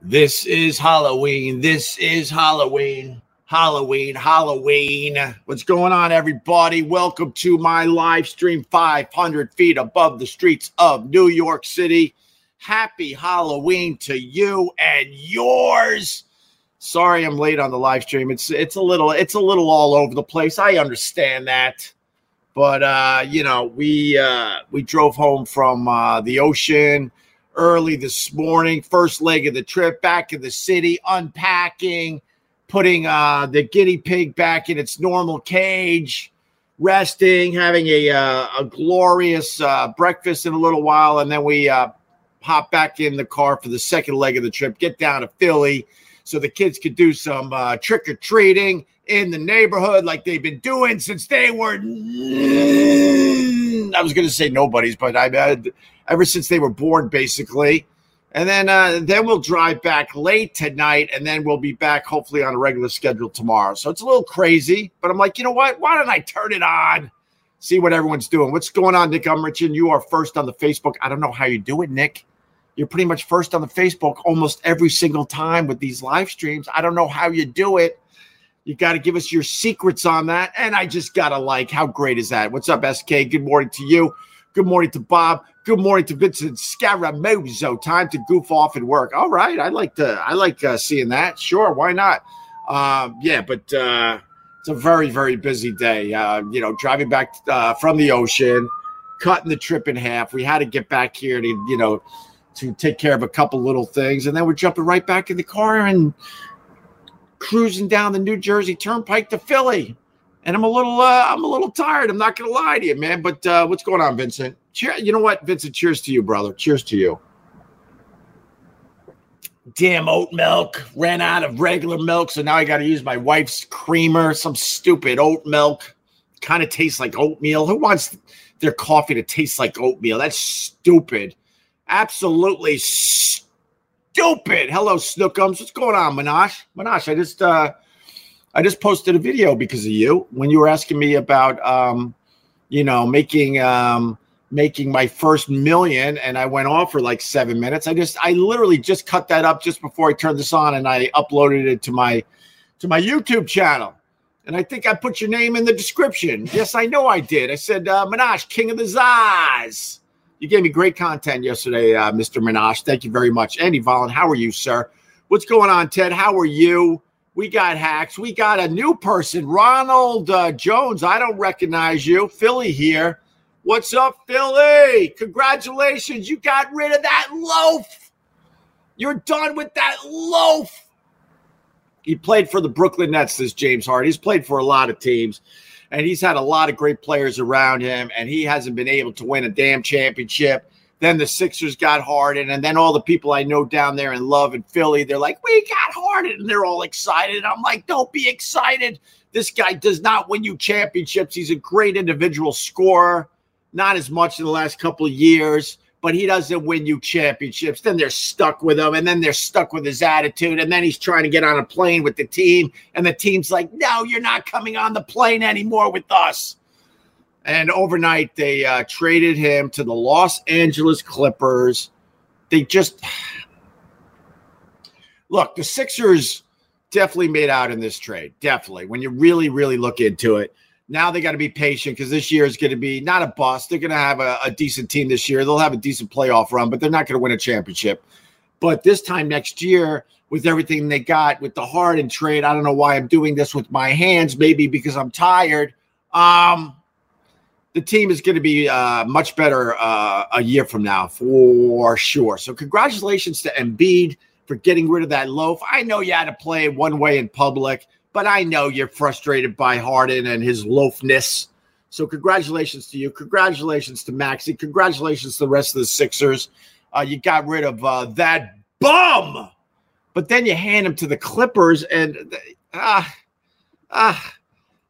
This is Halloween. This is Halloween. Halloween, Halloween. What's going on, everybody? Welcome to my live stream 500 feet above the streets of New York City. Happy Halloween to you and yours. Sorry I'm late on the live stream. It's it's a little it's a little all over the place. I understand that. But uh, you know, we uh we drove home from uh the ocean early this morning, first leg of the trip, back in the city, unpacking, putting uh, the guinea pig back in its normal cage, resting, having a, uh, a glorious uh, breakfast in a little while. And then we uh, hop back in the car for the second leg of the trip, get down to Philly so the kids could do some uh, trick or treating in the neighborhood like they've been doing since they were. I was going to say nobody's, but I've had ever since they were born, basically. And then uh, then we'll drive back late tonight, and then we'll be back hopefully on a regular schedule tomorrow. So it's a little crazy, but I'm like, you know what? Why don't I turn it on? See what everyone's doing. What's going on, Nick Umrichin? You are first on the Facebook. I don't know how you do it, Nick. You're pretty much first on the Facebook almost every single time with these live streams. I don't know how you do it. You got to give us your secrets on that. And I just got to like, how great is that? What's up, SK? Good morning to you. Good morning to Bob. Good morning to Vincent Scaramozo. Time to goof off and work. All right, I like to. I like uh, seeing that. Sure, why not? Um, yeah, but uh, it's a very very busy day. Uh, you know, driving back uh, from the ocean, cutting the trip in half. We had to get back here to you know to take care of a couple little things, and then we're jumping right back in the car and cruising down the New Jersey Turnpike to Philly. And I'm a little, uh, I'm a little tired. I'm not gonna lie to you, man. But uh, what's going on, Vincent? Cheer, you know what, Vincent? Cheers to you, brother. Cheers to you. Damn oat milk ran out of regular milk, so now I got to use my wife's creamer. Some stupid oat milk, kind of tastes like oatmeal. Who wants their coffee to taste like oatmeal? That's stupid. Absolutely stupid. Hello, Snookums. What's going on, Minash? Minash, I just uh I just posted a video because of you when you were asking me about um, you know, making um making my first million and I went off for like seven minutes. I just I literally just cut that up just before I turned this on and I uploaded it to my to my YouTube channel. And I think I put your name in the description. Yes, I know I did. I said uh Minash, King of the Zaz. You gave me great content yesterday, uh, Mr. Minash. Thank you very much. Andy Vollen, how are you, sir? What's going on, Ted? How are you? We got hacks. We got a new person, Ronald uh, Jones. I don't recognize you. Philly here. What's up, Philly? Congratulations. You got rid of that loaf. You're done with that loaf. He played for the Brooklyn Nets, this James Hart. He's played for a lot of teams and he's had a lot of great players around him, and he hasn't been able to win a damn championship. Then the Sixers got Harden, and then all the people I know down there in love in Philly, they're like, "We got Harden," and they're all excited. I'm like, "Don't be excited. This guy does not win you championships. He's a great individual scorer, not as much in the last couple of years." but he doesn't win you championships. Then they're stuck with him, and then they're stuck with his attitude. And then he's trying to get on a plane with the team, and the team's like, "No, you're not coming on the plane anymore with us." And overnight, they uh, traded him to the Los Angeles Clippers. They just look, the Sixers definitely made out in this trade. Definitely. When you really, really look into it, now they got to be patient because this year is going to be not a bust. They're going to have a, a, decent team this year. They'll have a decent playoff run, but they're not going to win a championship. But this time next year, with everything they got with the Harden trade, I don't know why I'm doing this with my hands. Maybe because I'm tired. Um, the team is going to be uh, much better uh, a year from now for sure. So congratulations to Embiid for getting rid of that loaf. I know you had to play one way in public but I know you're frustrated by Harden and his loafness. So congratulations to you. Congratulations to Maxey. Congratulations to the rest of the Sixers. Uh, you got rid of uh, that bum, but then you hand him to the Clippers, and ah, ah,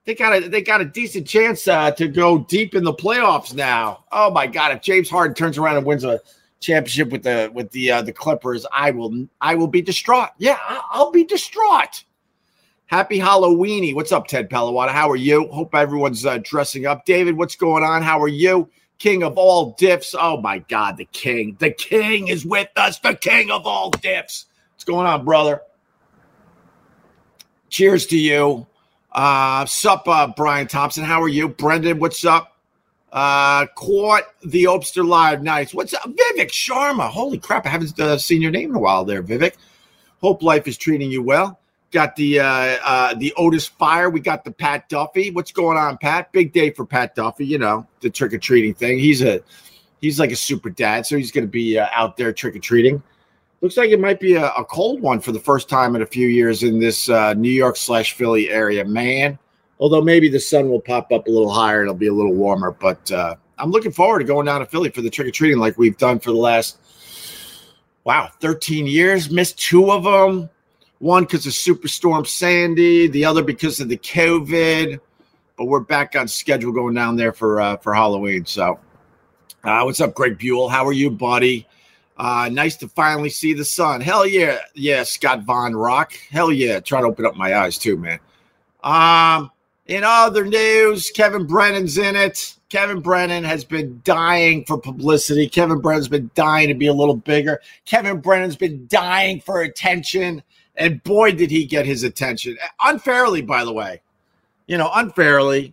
they got a they got a decent chance uh, to go deep in the playoffs now. Oh my God! If James Harden turns around and wins a championship with the with the uh, the Clippers, I will I will be distraught. Yeah, I'll be distraught. Happy Halloweeny. What's up, Ted Palawatta? How are you? Hope everyone's uh, dressing up. David, what's going on? How are you? king of all diffs. Oh my God, the king. The king is with us. The king of all diffs. What's going on, brother? Cheers to you. Uh, sup, uh, Brian Thompson. How are you? Brendan, what's up? Uh, caught the Opster Live. Nice. What's up? Vivek Sharma. Holy crap. I haven't uh, seen your name in a while there, Vivek. Hope life is treating you well. Got the uh, uh, the Otis Fire. We got the Pat Duffy. What's going on, Pat? Big day for Pat Duffy. You know the trick or treating thing. He's a he's like a super dad, so he's going to be uh, out there trick or treating. Looks like it might be a, a, cold one for the first time in a few years in this uh, New York slash Philly area, man. Although maybe the sun will pop up a little higher, it'll be a little warmer. But uh, I'm looking forward to going down to Philly for the trick or treating like we've done for the last wow 13 years. Missed two of them one because of Superstorm Sandy, the other because of the COVID. But we're back on schedule going down there for uh, for Halloween. So, uh, what's up, Greg Buell? How are you, buddy? Uh, nice to finally see the sun. Hell yeah, yeah, Scott Von Rock. Hell yeah, try to open up my eyes too, man. Um, in other news, Kevin Brennan's in it. Kevin Brennan has been dying for publicity. Kevin Brennan's been dying to be a little bigger. Kevin Brennan's been dying for attention. And boy, did he get his attention. Unfairly, by the way. You know, unfairly.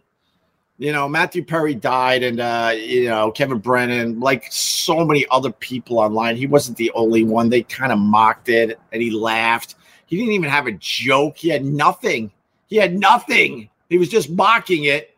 You know, Matthew Perry died, and, uh, you know, Kevin Brennan, like so many other people online, he wasn't the only one. They kind of mocked it and he laughed. He didn't even have a joke. He had nothing. He had nothing. He was just mocking it.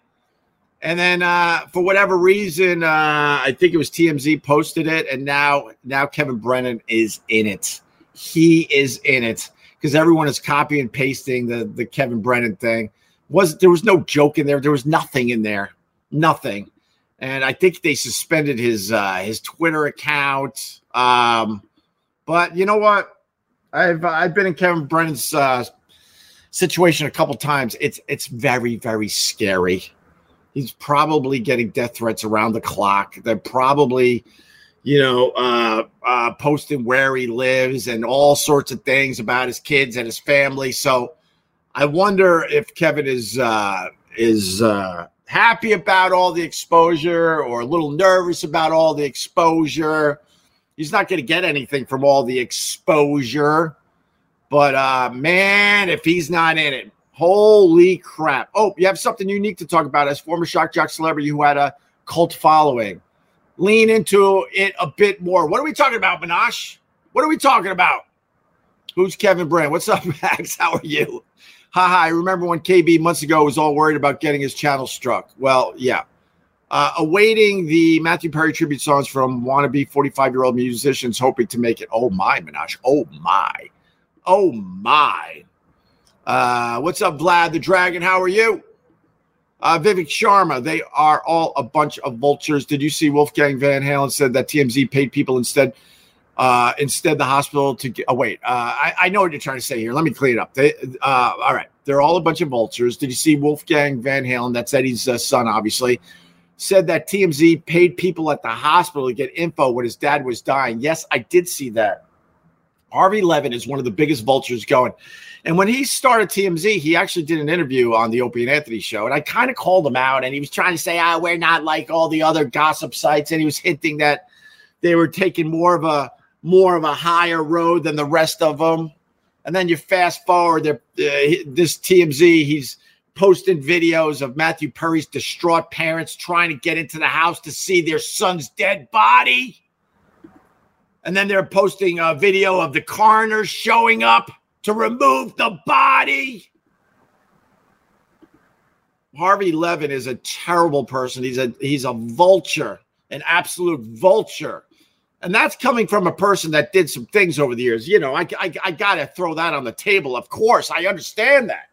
And then uh, for whatever reason, uh, I think it was TMZ posted it, and now now Kevin Brennan is in it. He is in it because everyone is copy and pasting the the Kevin Brennan thing. Was there was no joke in there? There was nothing in there, nothing. And I think they suspended his uh, his Twitter account. Um, but you know what? I've I've been in Kevin Brennan's uh, situation a couple times. It's it's very very scary. He's probably getting death threats around the clock. They're probably you know, uh, uh, posting where he lives and all sorts of things about his kids and his family. So I wonder if Kevin is uh, is uh, happy about all the exposure or a little nervous about all the exposure. He's not going to get anything from all the exposure, but uh, man, if he's not in it, holy crap! Oh, you have something unique to talk about as former shock jock celebrity who had a cult following lean into it a bit more. What are we talking about, Minash? What are we talking about? Who's Kevin Brand? What's up, Max? How are you? Haha, I remember when KB months ago was all worried about getting his channel struck. Well, yeah. Uh, awaiting the Matthew Perry tribute songs from wannabe 45 year old musicians hoping to make it. Oh, my, Minash. Oh, my. Oh, my. Uh, what's up, Vlad the Dragon? How are you? Uh, Vivek Sharma, they are all a bunch of vultures. Did you see Wolfgang Van Halen said that TMZ paid people instead, uh, instead the hospital to get? Oh wait, uh, I, I, know what you're trying to say here. Let me clean it up. They, uh, all right, they're all a bunch of vultures. Did you see Wolfgang Van Halen? That's Eddie's uh, son, obviously. Said that TMZ paid people at the hospital to get info when his dad was dying. Yes, I did see that. Harvey Levin is one of the biggest vultures going. And when he started TMZ, he actually did an interview on the Opie and Anthony show. And I kind of called him out and he was trying to say, ah, we're not like all the other gossip sites. And he was hinting that they were taking more of a more of a higher road than the rest of them. And then you fast forward, uh, this TMZ, he's posting videos of Matthew Perry's distraught parents trying to get into the house to see their son's dead body. And then they're posting a video of the coroner showing up to remove the body. Harvey Levin is a terrible person. He's a he's a vulture, an absolute vulture. And that's coming from a person that did some things over the years. You know, I, I, I got to throw that on the table. Of course, I understand that.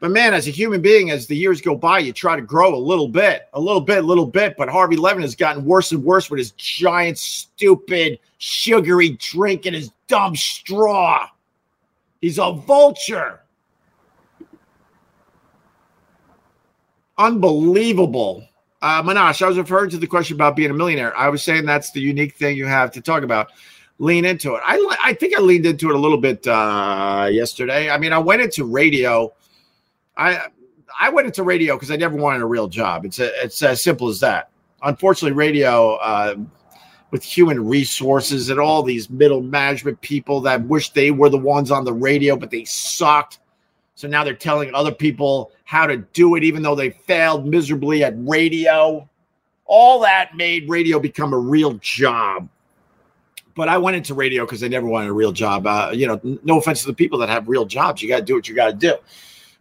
But man, as a human being, as the years go by, you try to grow a little bit, a little bit, a little bit. But Harvey Levin has gotten worse and worse with his giant, stupid, sugary drink and his dumb straw. He's a vulture. Unbelievable. Uh, Manash, I was referring to the question about being a millionaire. I was saying that's the unique thing you have to talk about. Lean into it. I, I think I leaned into it a little bit uh, yesterday. I mean, I went into radio I I went into radio because I never wanted a real job. It's a, it's as simple as that. unfortunately, radio uh, with human resources and all these middle management people that wish they were the ones on the radio, but they sucked. So now they're telling other people how to do it, even though they failed miserably at radio. All that made radio become a real job. But I went into radio because I never wanted a real job. Uh, you know, no offense to the people that have real jobs. You got to do what you got to do.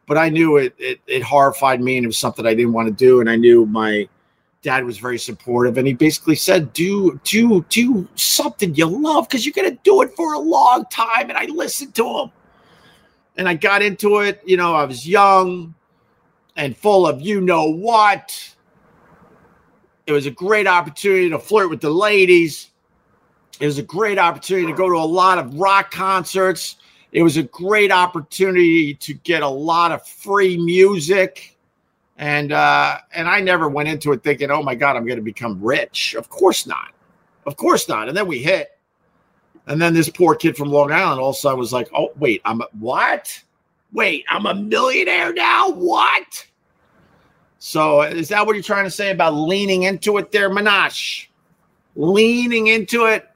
But I knew it, it, it horrified me and it was something I didn't want to do. And I knew my dad was very supportive and he basically said do do do something you love because you're going to do it for a long time and i listened to him and i got into it you know i was young and full of you know what it was a great opportunity to flirt with the ladies it was a great opportunity to go to a lot of rock concerts it was a great opportunity to get a lot of free music and uh, and I never went into it thinking, oh my God, I'm going to become rich. Of course not. Of course not. And then we hit. And then this poor kid from Long Island all of a sudden was like, oh, wait, I'm a, what? Wait, I'm a millionaire now? What? So is that what you're trying to say about leaning into it there, Minash? Leaning into it.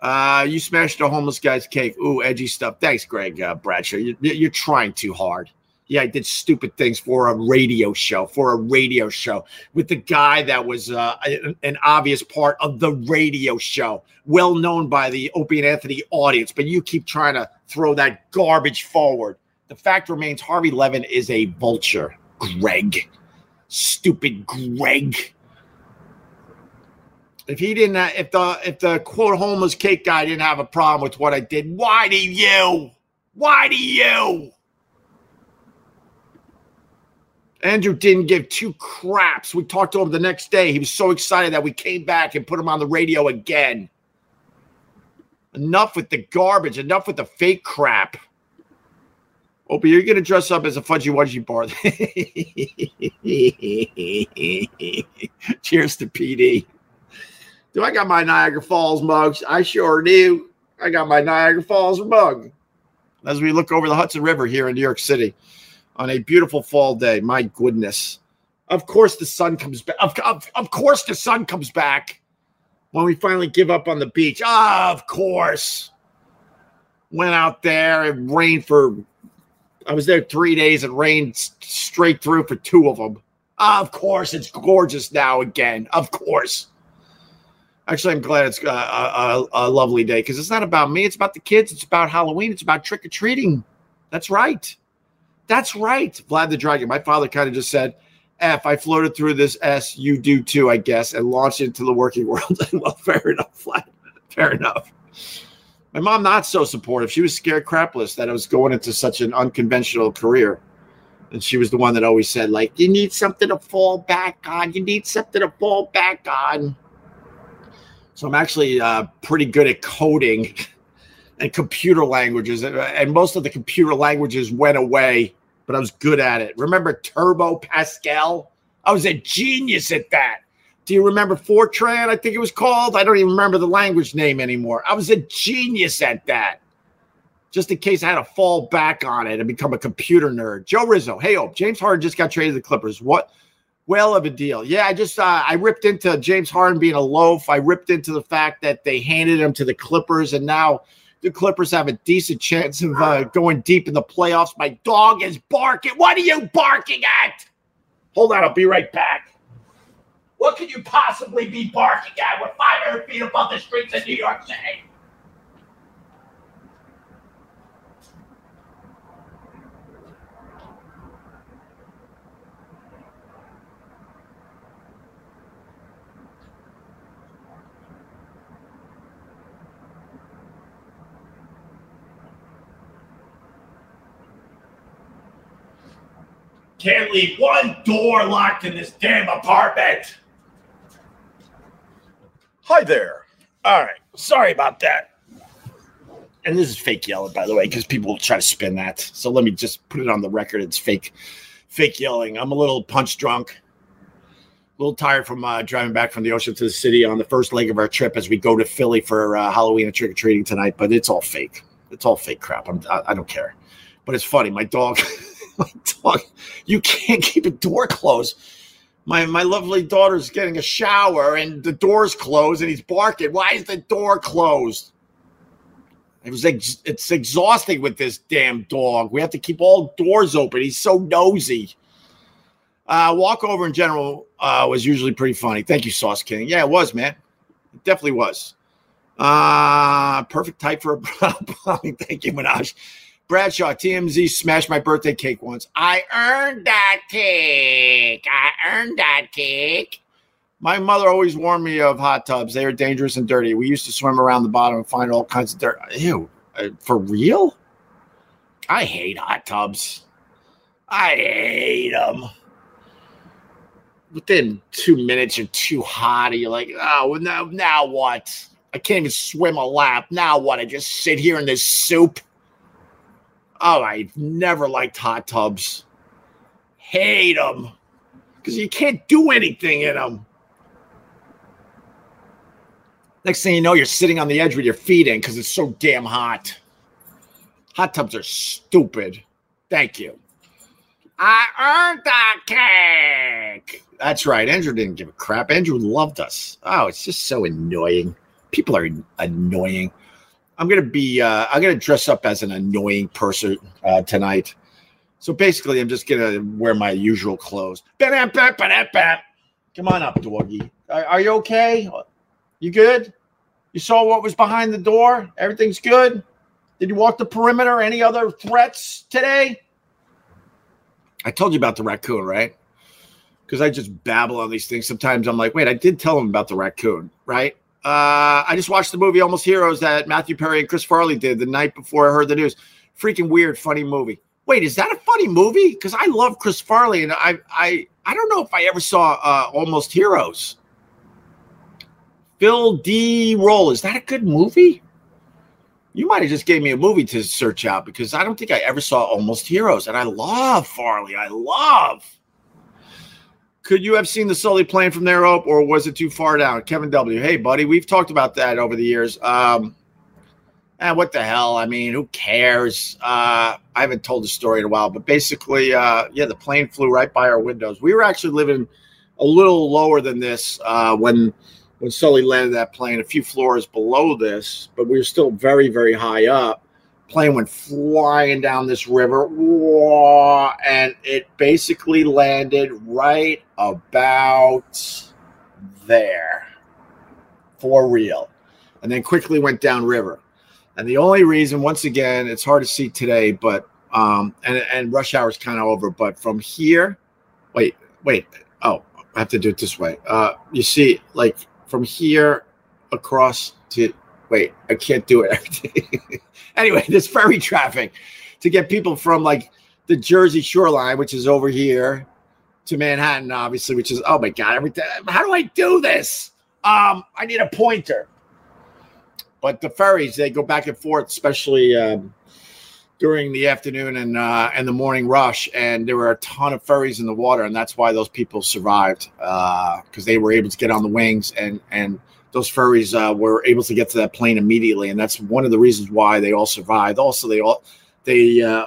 Uh, you smashed a homeless guy's cake. Ooh, edgy stuff. Thanks, Greg uh, Bradshaw. You, you're trying too hard yeah, I did stupid things for a radio show, for a radio show with the guy that was uh, an obvious part of the radio show, well known by the Opie and Anthony audience. But you keep trying to throw that garbage forward. The fact remains Harvey Levin is a vulture, Greg. Stupid Greg. If he didn't, uh, if the if the quote homeless cake guy didn't have a problem with what I did, why do you? Why do you? Andrew didn't give two craps. We talked to him the next day. He was so excited that we came back and put him on the radio again. Enough with the garbage. Enough with the fake crap. Opie, you're going to dress up as a fudgy wudgy bar. Cheers to PD. Do I got my Niagara Falls mugs? I sure do. I got my Niagara Falls mug. As we look over the Hudson River here in New York City on a beautiful fall day. My goodness. Of course, the sun comes back. Of, of, of course, the sun comes back when we finally give up on the beach. Ah, of course. Went out there. It rained for, I was there three days. It rained straight through for two of them. of course, it's gorgeous now again. Of course. Actually, I'm glad it's a, a, a lovely day because it's not about me. It's about the kids. It's about Halloween. It's about trick or treating. That's right. That's right, Vlad the Dragon. My father kind of just said, F, I floated through this S, you do too, I guess, and launched into the working world. well, fair enough, Vlad. Fair enough. My mom, not so supportive. She was scared crapless that I was going into such an unconventional career. And she was the one that always said, like, you need something to fall back on. You need something to fall back on. So I'm actually uh, pretty good at coding and computer languages. And most of the computer languages went away but I was good at it. Remember Turbo Pascal? I was a genius at that. Do you remember Fortran? I think it was called. I don't even remember the language name anymore. I was a genius at that. Just in case I had to fall back on it and become a computer nerd. Joe Rizzo, hey, oh, James Harden just got traded to the Clippers. What? Well of a deal. Yeah, I just uh, I ripped into James Harden being a loaf. I ripped into the fact that they handed him to the Clippers, and now the Clippers have a decent chance of uh, going deep in the playoffs. My dog is barking. What are you barking at? Hold on, I'll be right back. What could you possibly be barking at? We're 500 feet above the streets of New York City. Can't leave one door locked in this damn apartment. Hi there. All right. Sorry about that. And this is fake yelling, by the way, because people will try to spin that. So let me just put it on the record. It's fake, fake yelling. I'm a little punch drunk, a little tired from uh, driving back from the ocean to the city on the first leg of our trip as we go to Philly for uh, Halloween and trick or treating tonight. But it's all fake. It's all fake crap. I'm, I, I don't care. But it's funny. My dog. my dog, you can't keep a door closed. my my lovely daughter's getting a shower and the door's closed and he's barking. Why is the door closed? It was ex- it's exhausting with this damn dog. We have to keep all doors open. He's so nosy. Uh, walkover in general uh, was usually pretty funny. Thank you, Sauce King. Yeah, it was, man. It definitely was. Uh, perfect type for a Thank you, Minaj. Bradshaw, TMZ smashed my birthday cake once. I earned that cake. I earned that cake. My mother always warned me of hot tubs. They are dangerous and dirty. We used to swim around the bottom and find all kinds of dirt. Ew, uh, for real? I hate hot tubs. I hate them. Within two minutes, you're too hot. And you're like, oh, now, now what? I can't even swim a lap. Now what? I just sit here in this soup. Oh, I've never liked hot tubs. Hate them because you can't do anything in them. Next thing you know, you're sitting on the edge with your feet in because it's so damn hot. Hot tubs are stupid. Thank you. I earned that cake. That's right. Andrew didn't give a crap. Andrew loved us. Oh, it's just so annoying. People are annoying. I'm gonna be uh, I'm gonna dress up as an annoying person uh, tonight. So basically, I'm just gonna wear my usual clothes. Come on up, doggy. Are, are you okay? You good? You saw what was behind the door? Everything's good? Did you walk the perimeter? Any other threats today? I told you about the raccoon, right? Because I just babble on these things. Sometimes I'm like, wait, I did tell him about the raccoon, right? Uh, I just watched the movie Almost Heroes that Matthew Perry and Chris Farley did the night before I heard the news. Freaking weird, funny movie. Wait, is that a funny movie? Because I love Chris Farley, and I I I don't know if I ever saw uh, Almost Heroes. Phil D. Roll, is that a good movie? You might have just gave me a movie to search out because I don't think I ever saw Almost Heroes, and I love Farley. I love could you have seen the Sully plane from there up, or was it too far down? Kevin W. Hey, buddy, we've talked about that over the years. Um, and eh, what the hell? I mean, who cares? Uh, I haven't told the story in a while, but basically, uh, yeah, the plane flew right by our windows. We were actually living a little lower than this uh, when when Sully landed that plane, a few floors below this, but we were still very, very high up plane went flying down this river. And it basically landed right about there. For real. And then quickly went down river. and the only reason once again it's hard to see today but um and and rush hour is kind of over but from here wait wait oh i have to do it this way. Uh you see like from here across to wait i can't do it Anyway, this ferry traffic to get people from like the Jersey shoreline, which is over here, to Manhattan, obviously, which is oh my god, everything. How do I do this? Um, I need a pointer. But the ferries, they go back and forth, especially um, during the afternoon and uh, and the morning rush. And there were a ton of ferries in the water, and that's why those people survived because uh, they were able to get on the wings and and those furries uh, were able to get to that plane immediately, and that's one of the reasons why they all survived. Also, they all they uh,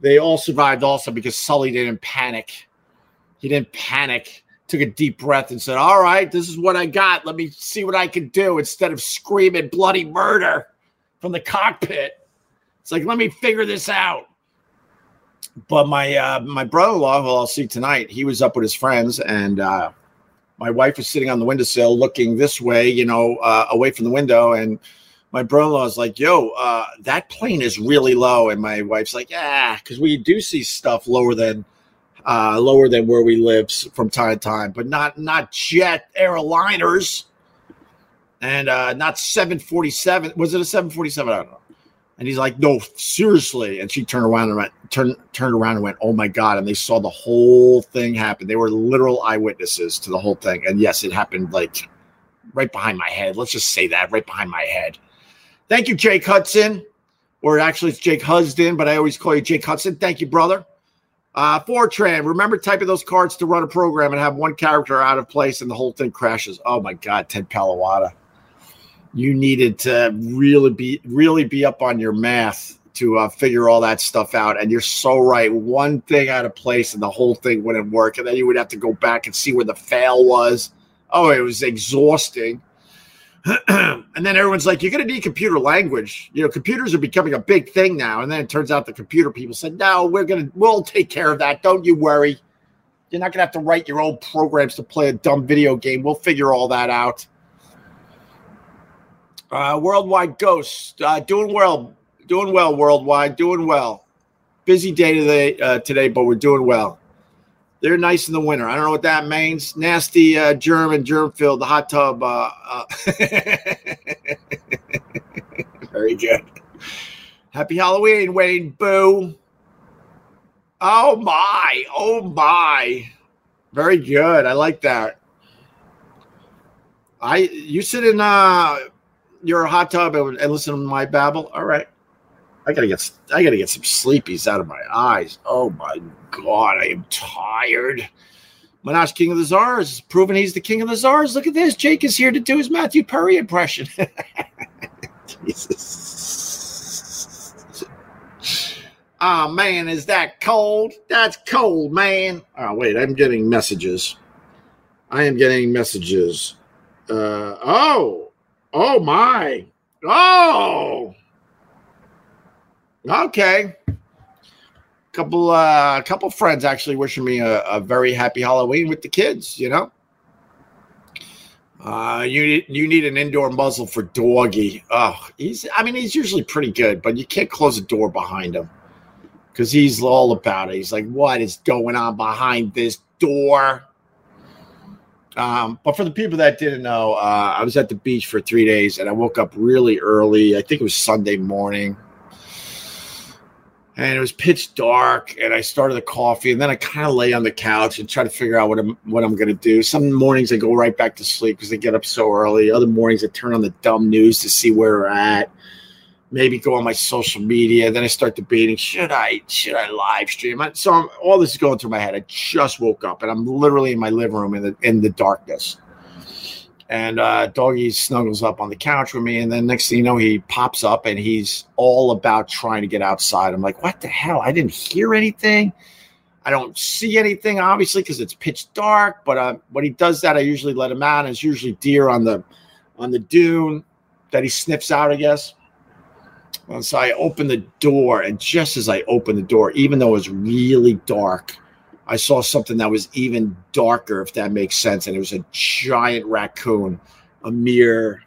they all survived also because Sully didn't panic. He didn't panic. Took a deep breath and said, "All right, this is what I got. Let me see what I can do." Instead of screaming bloody murder from the cockpit, it's like, "Let me figure this out." But my uh, my brother-in-law, who I'll see tonight, he was up with his friends and. Uh, my wife is sitting on the windowsill looking this way, you know, uh, away from the window. And my brother in law is like, yo, uh, that plane is really low. And my wife's like, yeah, because we do see stuff lower than. Uh, lower than where we live from time to time, but not not jet airliners, and uh, not 747. Was it a 747? I don't know. And he's like, no, seriously. And she turned around and went, turned, turned around and went, oh my God. And they saw the whole thing happen. They were literal eyewitnesses to the whole thing. And yes, it happened like right behind my head. Let's just say that right behind my head. Thank you, Jake Hudson. Or actually, it's Jake Husden, but I always call you Jake Hudson. Thank you, brother. Uh, Fortran, remember typing those cards to run a program and have one character out of place and the whole thing crashes. Oh my God, Ted Palawada you needed to really be really be up on your math to uh, figure all that stuff out. And you're so right. One thing out of place and the whole thing wouldn't work. And then you would have to go back and see where the fail was. Oh, it was exhausting. and then everyone's like, you're going to need computer language. You know, computers are becoming a big thing now. And then it turns out the computer people said, no, we're going to, we'll take care of that. Don't you worry. You're not going to have to write your own programs to play a dumb video game. We'll figure all that out. Uh, worldwide Ghost, uh, doing well, doing well. Worldwide, doing well. Busy day today, uh, today, but we're doing well. They're nice in the winter. I don't know what that means. Nasty uh, germ and germ filled the hot tub. Uh, uh. Very good. Happy Halloween, Wayne Boo. Oh my, oh my. Very good. I like that. I you sit in uh your hot tub and, and listen to my babble. All right. I gotta get I gotta get some sleepies out of my eyes. Oh my god, I am tired. Minash King of the Czars is proving he's the king of the czars. Look at this. Jake is here to do his Matthew Perry impression. Jesus. Oh man, is that cold? That's cold, man. Oh wait, I'm getting messages. I am getting messages. Uh oh, oh my, oh. Okay. Couple uh couple friends actually wishing me a, a very happy Halloween with the kids, you know. Uh, you need you need an indoor muzzle for doggy. Oh, he's I mean he's usually pretty good, but you can't close a door behind him because he's all about it. He's like, what is going on behind this door? Um, but for the people that didn't know, uh, I was at the beach for three days and I woke up really early. I think it was Sunday morning. And it was pitch dark, and I started the coffee, and then I kind of lay on the couch and try to figure out what I'm what I'm gonna do. Some mornings I go right back to sleep because they get up so early. Other mornings I turn on the dumb news to see where we're at maybe go on my social media. Then I start debating: should I should I live stream? So I'm, all this is going through my head. I just woke up and I'm literally in my living room in the in the darkness. And uh, doggy snuggles up on the couch with me, and then next thing you know, he pops up and he's all about trying to get outside. I'm like, what the hell? I didn't hear anything. I don't see anything, obviously, because it's pitch dark. But uh, when he does that, I usually let him out. And it's usually deer on the on the dune that he sniffs out, I guess. And so I opened the door, and just as I opened the door, even though it was really dark, I saw something that was even darker, if that makes sense. And it was a giant raccoon, a mere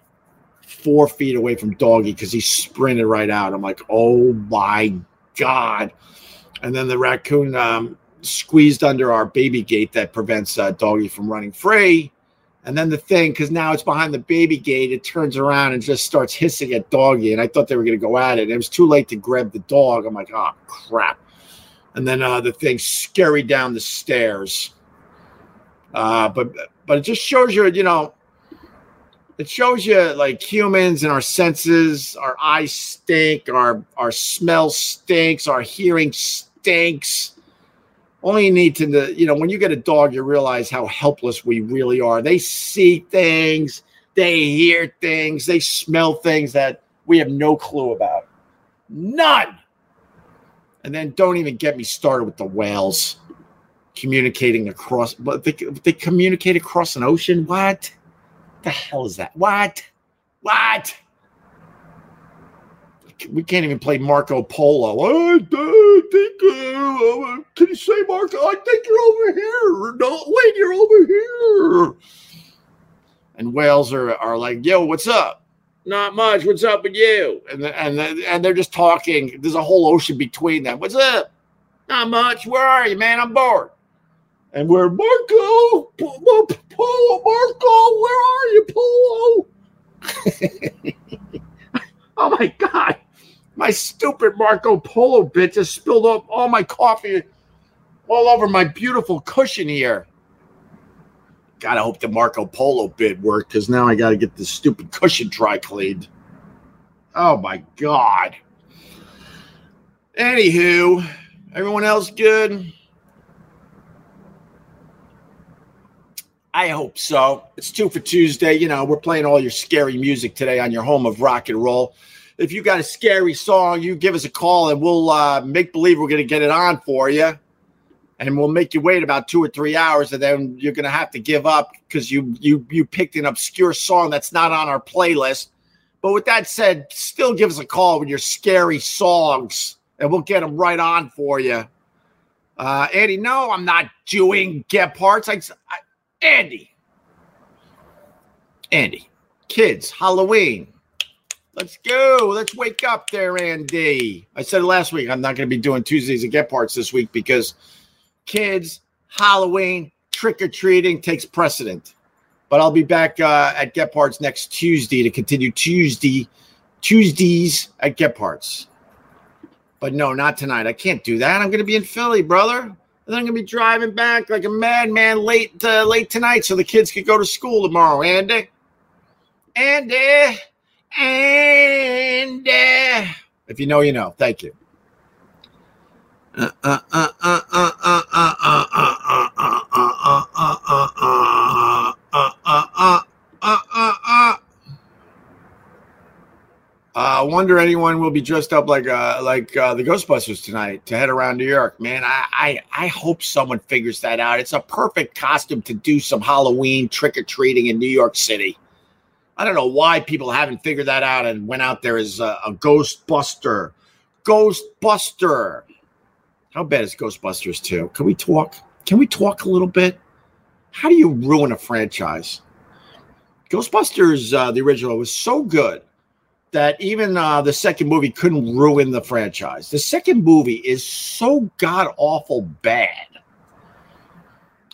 four feet away from Doggy because he sprinted right out. I'm like, oh my God. And then the raccoon um, squeezed under our baby gate that prevents uh, Doggy from running free. And then the thing, because now it's behind the baby gate, it turns around and just starts hissing at doggy. And I thought they were going to go at it. And it was too late to grab the dog. I'm like, oh, crap. And then uh, the thing scurried down the stairs. Uh, but but it just shows you, you know, it shows you like humans and our senses, our eyes stink, our our smell stinks, our hearing stinks only need to, you know, when you get a dog, you realize how helpless we really are. They see things, they hear things, they smell things that we have no clue about. None. And then don't even get me started with the whales communicating across, but they, they communicate across an ocean. What the hell is that? What? What? We can't even play Marco Polo. I think, uh, can you say Marco? I think you're over here. No, wait, you're over here. And whales are, are like, yo, what's up? Not much. What's up with you? And and and they're just talking. There's a whole ocean between them. What's up? Not much. Where are you, man? I'm bored. And we're Marco, Polo, Marco. Where are you, Polo? oh my god! My stupid Marco Polo bit just spilled up all my coffee all over my beautiful cushion here. Gotta hope the Marco Polo bit worked because now I gotta get this stupid cushion dry cleaned. Oh my god. Anywho, everyone else good? I hope so. It's two for Tuesday. You know, we're playing all your scary music today on your home of rock and roll. If you got a scary song, you give us a call and we'll uh, make believe we're going to get it on for you. And we'll make you wait about two or three hours, and then you're to have to give up because you you you picked an obscure song that's not on our playlist. But with that said, still give us a call with your scary songs, and we'll get them right on for you. Uh, Andy, no, I'm not doing get parts. I, I, Andy, Andy, kids, Halloween. Let's go. Let's wake up there, Andy. I said last week I'm not going to be doing Tuesdays and get parts this week because kids, Halloween, trick or treating takes precedent. But I'll be back uh, at Get Parts next Tuesday to continue Tuesday Tuesdays at Get Parts. But no, not tonight. I can't do that. I'm going to be in Philly, brother. And I'm going to be driving back like a madman late uh, late tonight so the kids could go to school tomorrow, Andy. Andy. And uh, if you know, you know. Thank you. I wonder anyone will be dressed up like uh, like uh, the Ghostbusters tonight to head around New York. Man, I, I I hope someone figures that out. It's a perfect costume to do some Halloween trick or treating in New York City. I don't know why people haven't figured that out and went out there as a, a Ghostbuster. Ghostbuster. How bad is Ghostbusters 2? Can we talk? Can we talk a little bit? How do you ruin a franchise? Ghostbusters, uh, the original, was so good that even uh, the second movie couldn't ruin the franchise. The second movie is so god awful bad.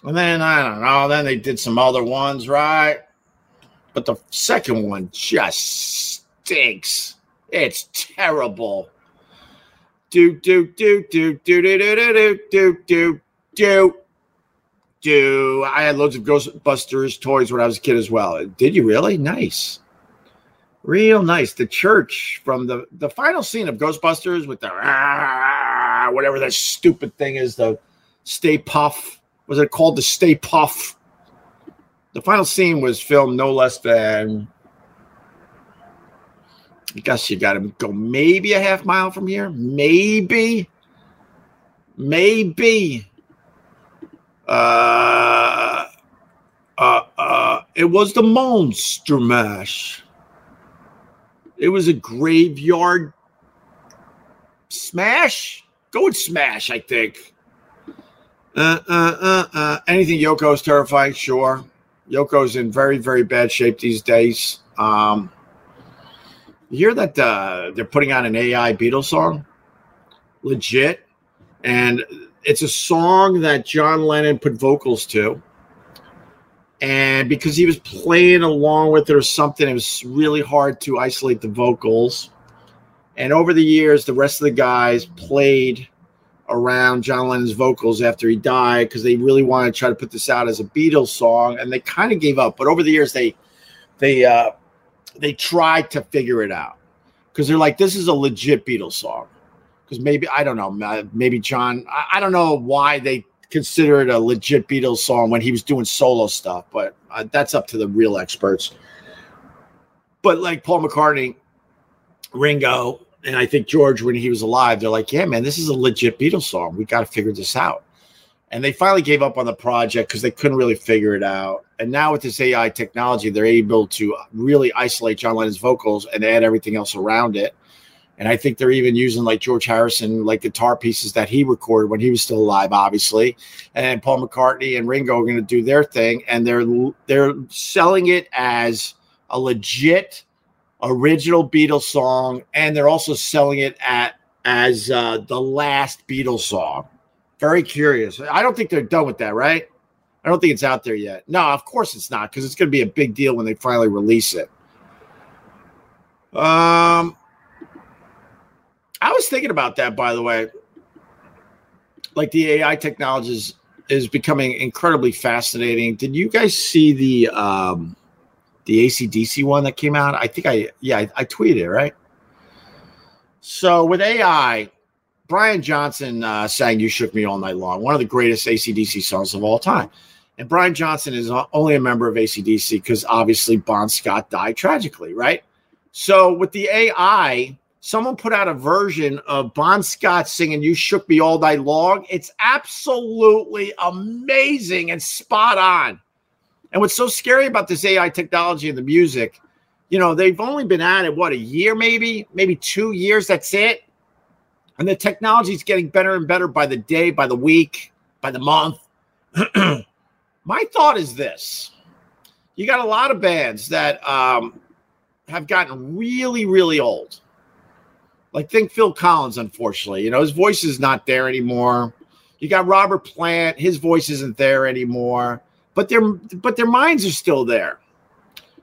And then I don't know. Then they did some other ones, right? But the second one just stinks. It's terrible. Do do do do do do do do do do do do. I had loads of Ghostbusters toys when I was a kid as well. Did you really? Nice. Real nice. The church from the the final scene of Ghostbusters with the ah, whatever that stupid thing is, the Stay Puft. Was it called the Stay Puft? The final scene was filmed no less than, I guess you got to go maybe a half mile from here. Maybe. Maybe. Uh, uh, uh, it was the Monster Mash. It was a graveyard smash. Go with smash, I think. Uh, uh, uh, uh. Anything Yoko's terrifying, sure. Yoko's in very, very bad shape these days. Um, you hear that uh, they're putting on an AI Beatles song? Legit. And it's a song that John Lennon put vocals to. And because he was playing along with it or something, it was really hard to isolate the vocals. And over the years, the rest of the guys played around John Lennon's vocals after he died because they really wanted to try to put this out as a Beatles song, and they kind of gave up. But over the years, they they uh, they tried to figure it out because they're like, this is a legit Beatles song. Because maybe I don't know, maybe John, I, I, don't know why they consider it a legit Beatles song when he was doing solo stuff, but uh, that's up to the real experts. But like Paul McCartney, Ringo, and I think George, when he was alive, they're like, yeah, man, this is a legit Beatles song. We got to figure this out. And they finally gave up on the project because they couldn't really figure it out. And now with this AI technology, they're able to uh, really isolate John Lennon's vocals and add everything else around it. And I think they're even using like George Harrison, like guitar pieces that he recorded when he was still alive, obviously. And Paul McCartney and Ringo are going to do their thing, and they're they're selling it as a legit original Beatles song, and they're also selling it at as uh, the last Beatles song. Very curious. I don't think they're done with that, right? I don't think it's out there yet. No, of course it's not, because it's going to be a big deal when they finally release it. Um, I was thinking about that, by the way. Like the AI technology is, is becoming incredibly fascinating. Did you guys see the um, the ACDC one that came out. I think I, yeah, I, I tweeted it, right? So with AI, Brian Johnson uh, sang You Shook Me All Night Long, one of the greatest ACDC songs of all time. And Brian Johnson is only a member of ACDC because obviously Bon Scott died tragically, right? So with the AI, someone put out a version of Bon Scott singing "You Shook Me All Night Long." It's absolutely amazing and spot on. And what's so scary about this AI technology and the music, you know, they've only been at it what a year, maybe, maybe two years. That's it. And the technology is getting better and better by the day, by the week, by the month. My thought is this: you got a lot of bands that um, have gotten really, really old. Like think Phil Collins, unfortunately. You know, his voice is not there anymore. You got Robert Plant, his voice isn't there anymore, but their but their minds are still there.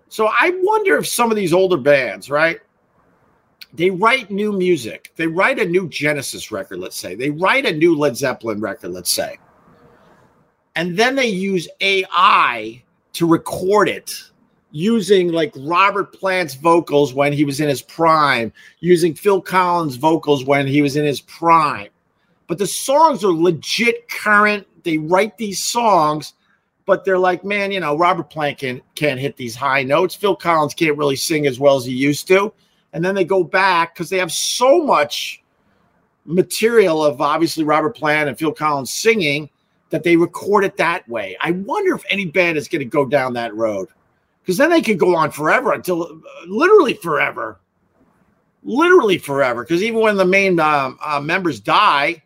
So I wonder if some of these older bands, right? They write new music. They write a new Genesis record, let's say. They write a new Led Zeppelin record, let's say. And then they use AI to record it using like Robert Plant's vocals when he was in his prime, using Phil Collins' vocals when he was in his prime. But the songs are legit current. They write these songs, but they're like, man, you know, Robert Plant can, can't hit these high notes. Phil Collins can't really sing as well as he used to. And then they go back because they have so much material of obviously Robert Plant and Phil Collins singing that they record it that way. I wonder if any band is going to go down that road because then they could go on forever until literally forever, literally forever. Because even when the main um, uh, members die,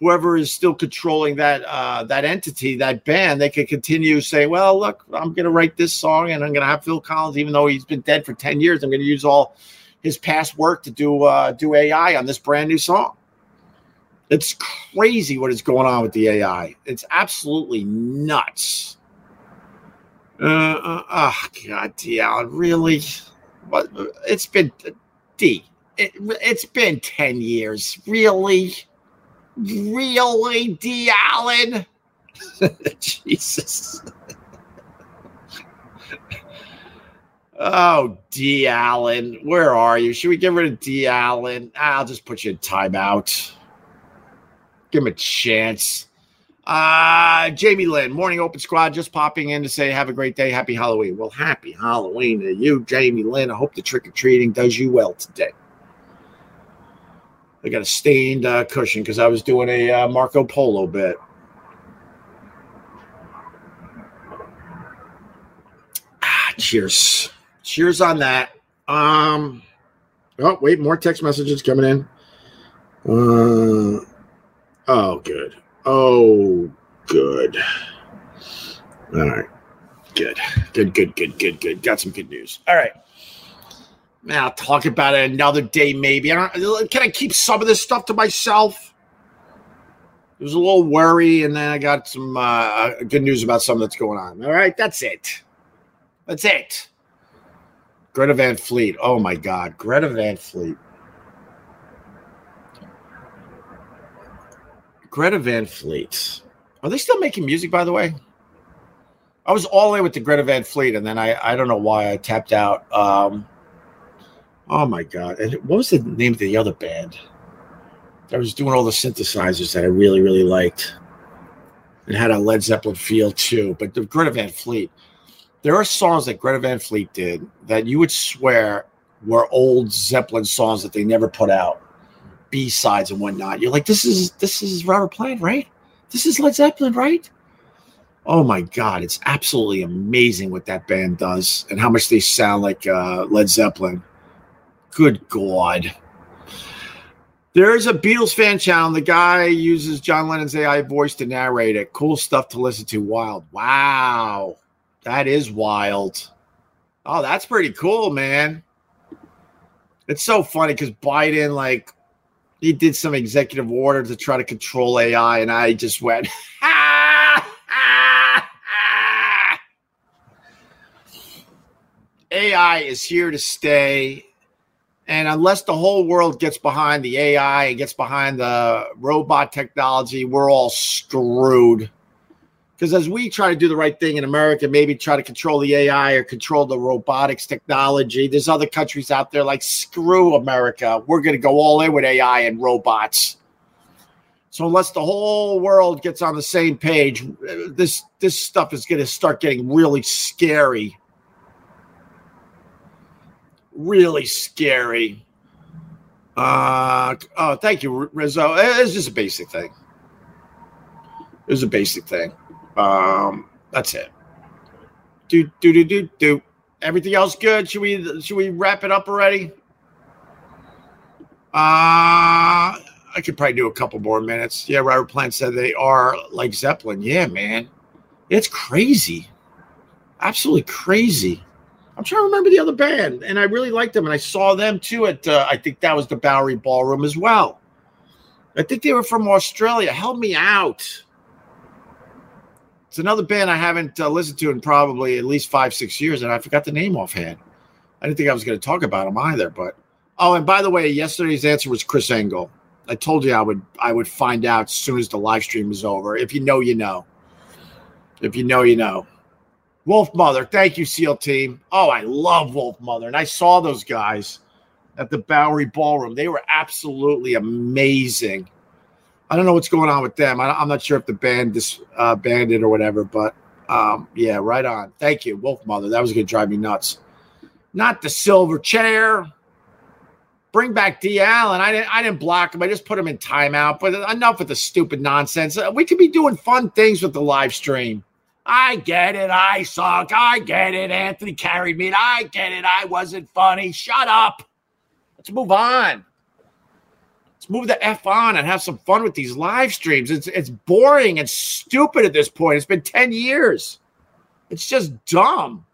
whoever is still controlling that uh, that entity, that band, they could continue say, "Well, look, I'm going to write this song, and I'm going to have Phil Collins, even though he's been dead for ten years. I'm going to use all his past work to do uh, do AI on this brand new song." It's crazy what is going on with the AI. It's absolutely nuts. Uh, uh, oh God, DL, really? What? It's been D. It, it's been ten years. Really, really, D. Allen. Jesus. oh, D. Allen, where are you? Should we get rid of D. Allen? I'll just put you in timeout. Give him a chance. Uh, Jamie Lynn, morning open squad, just popping in to say have a great day, happy Halloween. Well, happy Halloween to you, Jamie Lynn. I hope the trick or treating does you well today. I got a stained uh, cushion because I was doing a uh, Marco Polo bit. Ah, cheers, cheers on that. Um, oh wait, more text messages coming in. Uh, oh, good. Oh, good. All right. Good. Good, good, good, good, good. Got some good news. All right. Man, I'll talk about it another day, maybe. I don't, can I keep some of this stuff to myself? It was a little worry, and then I got some uh, uh good news about something that's going on. All right, that's it. That's it. Greta Van Fleet. Oh my God, Greta Van Fleet. Greta Van Fleet. Are they still making music, by the way? I was all in with the Greta Van Fleet, and then I I don't know why I tapped out. Um, oh my god! And what was the name of the other band? I was doing all the synthesizers that I really really liked, and had a Led Zeppelin feel too. But the Greta Van Fleet, there are songs that Greta Van Fleet did that you would swear were old Zeppelin songs that they never put out. B sides and whatnot. You're like, this is this is Robert Plant, right? This is Led Zeppelin, right? Oh my God, it's absolutely amazing what that band does and how much they sound like uh, Led Zeppelin. Good God. There is a Beatles fan channel. The guy uses John Lennon's AI voice to narrate it. Cool stuff to listen to. Wild. Wow. That is wild. Oh, that's pretty cool, man. It's so funny because Biden, like, he did some executive order to try to control AI, and I just went, AI is here to stay. And unless the whole world gets behind the AI and gets behind the robot technology, we're all screwed. Because as we try to do the right thing in America, maybe try to control the AI or control the robotics technology, there's other countries out there like screw America. We're going to go all in with AI and robots. So unless the whole world gets on the same page, this this stuff is going to start getting really scary. Really scary. Uh, oh, thank you, Rizzo. It's just a basic thing. It was a basic thing. Um, that's it. Do do do do do. Everything else good? Should we should we wrap it up already? Uh I could probably do a couple more minutes. Yeah, Robert Plant said they are like Zeppelin. Yeah, man. It's crazy. Absolutely crazy. I'm trying to remember the other band, and I really liked them, and I saw them too at uh, I think that was the Bowery Ballroom as well. I think they were from Australia. Help me out. It's another band I haven't uh, listened to in probably at least five, six years, and I forgot the name offhand. I didn't think I was going to talk about them either, but oh, and by the way, yesterday's answer was Chris Engel. I told you I would I would find out as soon as the live stream is over. If you know, you know. If you know, you know. Wolfmother, thank you, SEAL team. Oh, I love Wolfmother. And I saw those guys at the Bowery Ballroom. They were absolutely amazing. I don't know what's going on with them. I, am not sure if the band disbanded uh, or whatever, but um, yeah, right on. Thank you, Wolfmother. That was going to drive me nuts. Not the Silverchair. Bring back D. Allen. I didn't. I didn't block him. I just put him in timeout. But enough with the stupid nonsense. Uh, we could be doing fun things with the live stream. I get it. I suck. I get it. Anthony carried me. I get it. I wasn't funny. Shut up. Let's move on. Let's move the F on and have some fun with these live streams. It's it's boring and stupid at this point. It's been 10 years. It's just dumb.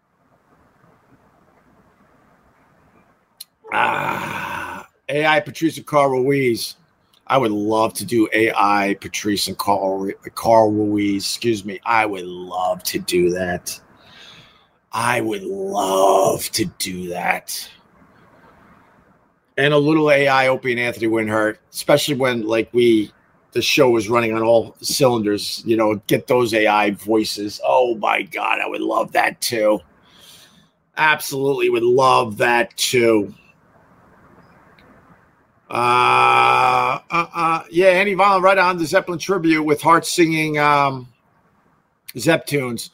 Ah, AI Patrice and Carl Ruiz. I would love to do AI Patrice and Carl, Carl Ruiz. Excuse me. I would love to do that. I would love to do that. And a little AI Opie and Anthony Winhurt, especially when like we the show was running on all cylinders, you know, get those AI voices. Oh my god, I would love that too. Absolutely would love that too. Uh, uh, uh, yeah, Andy Vaughn right on the Zeppelin tribute with Heart singing um, Zepp tunes.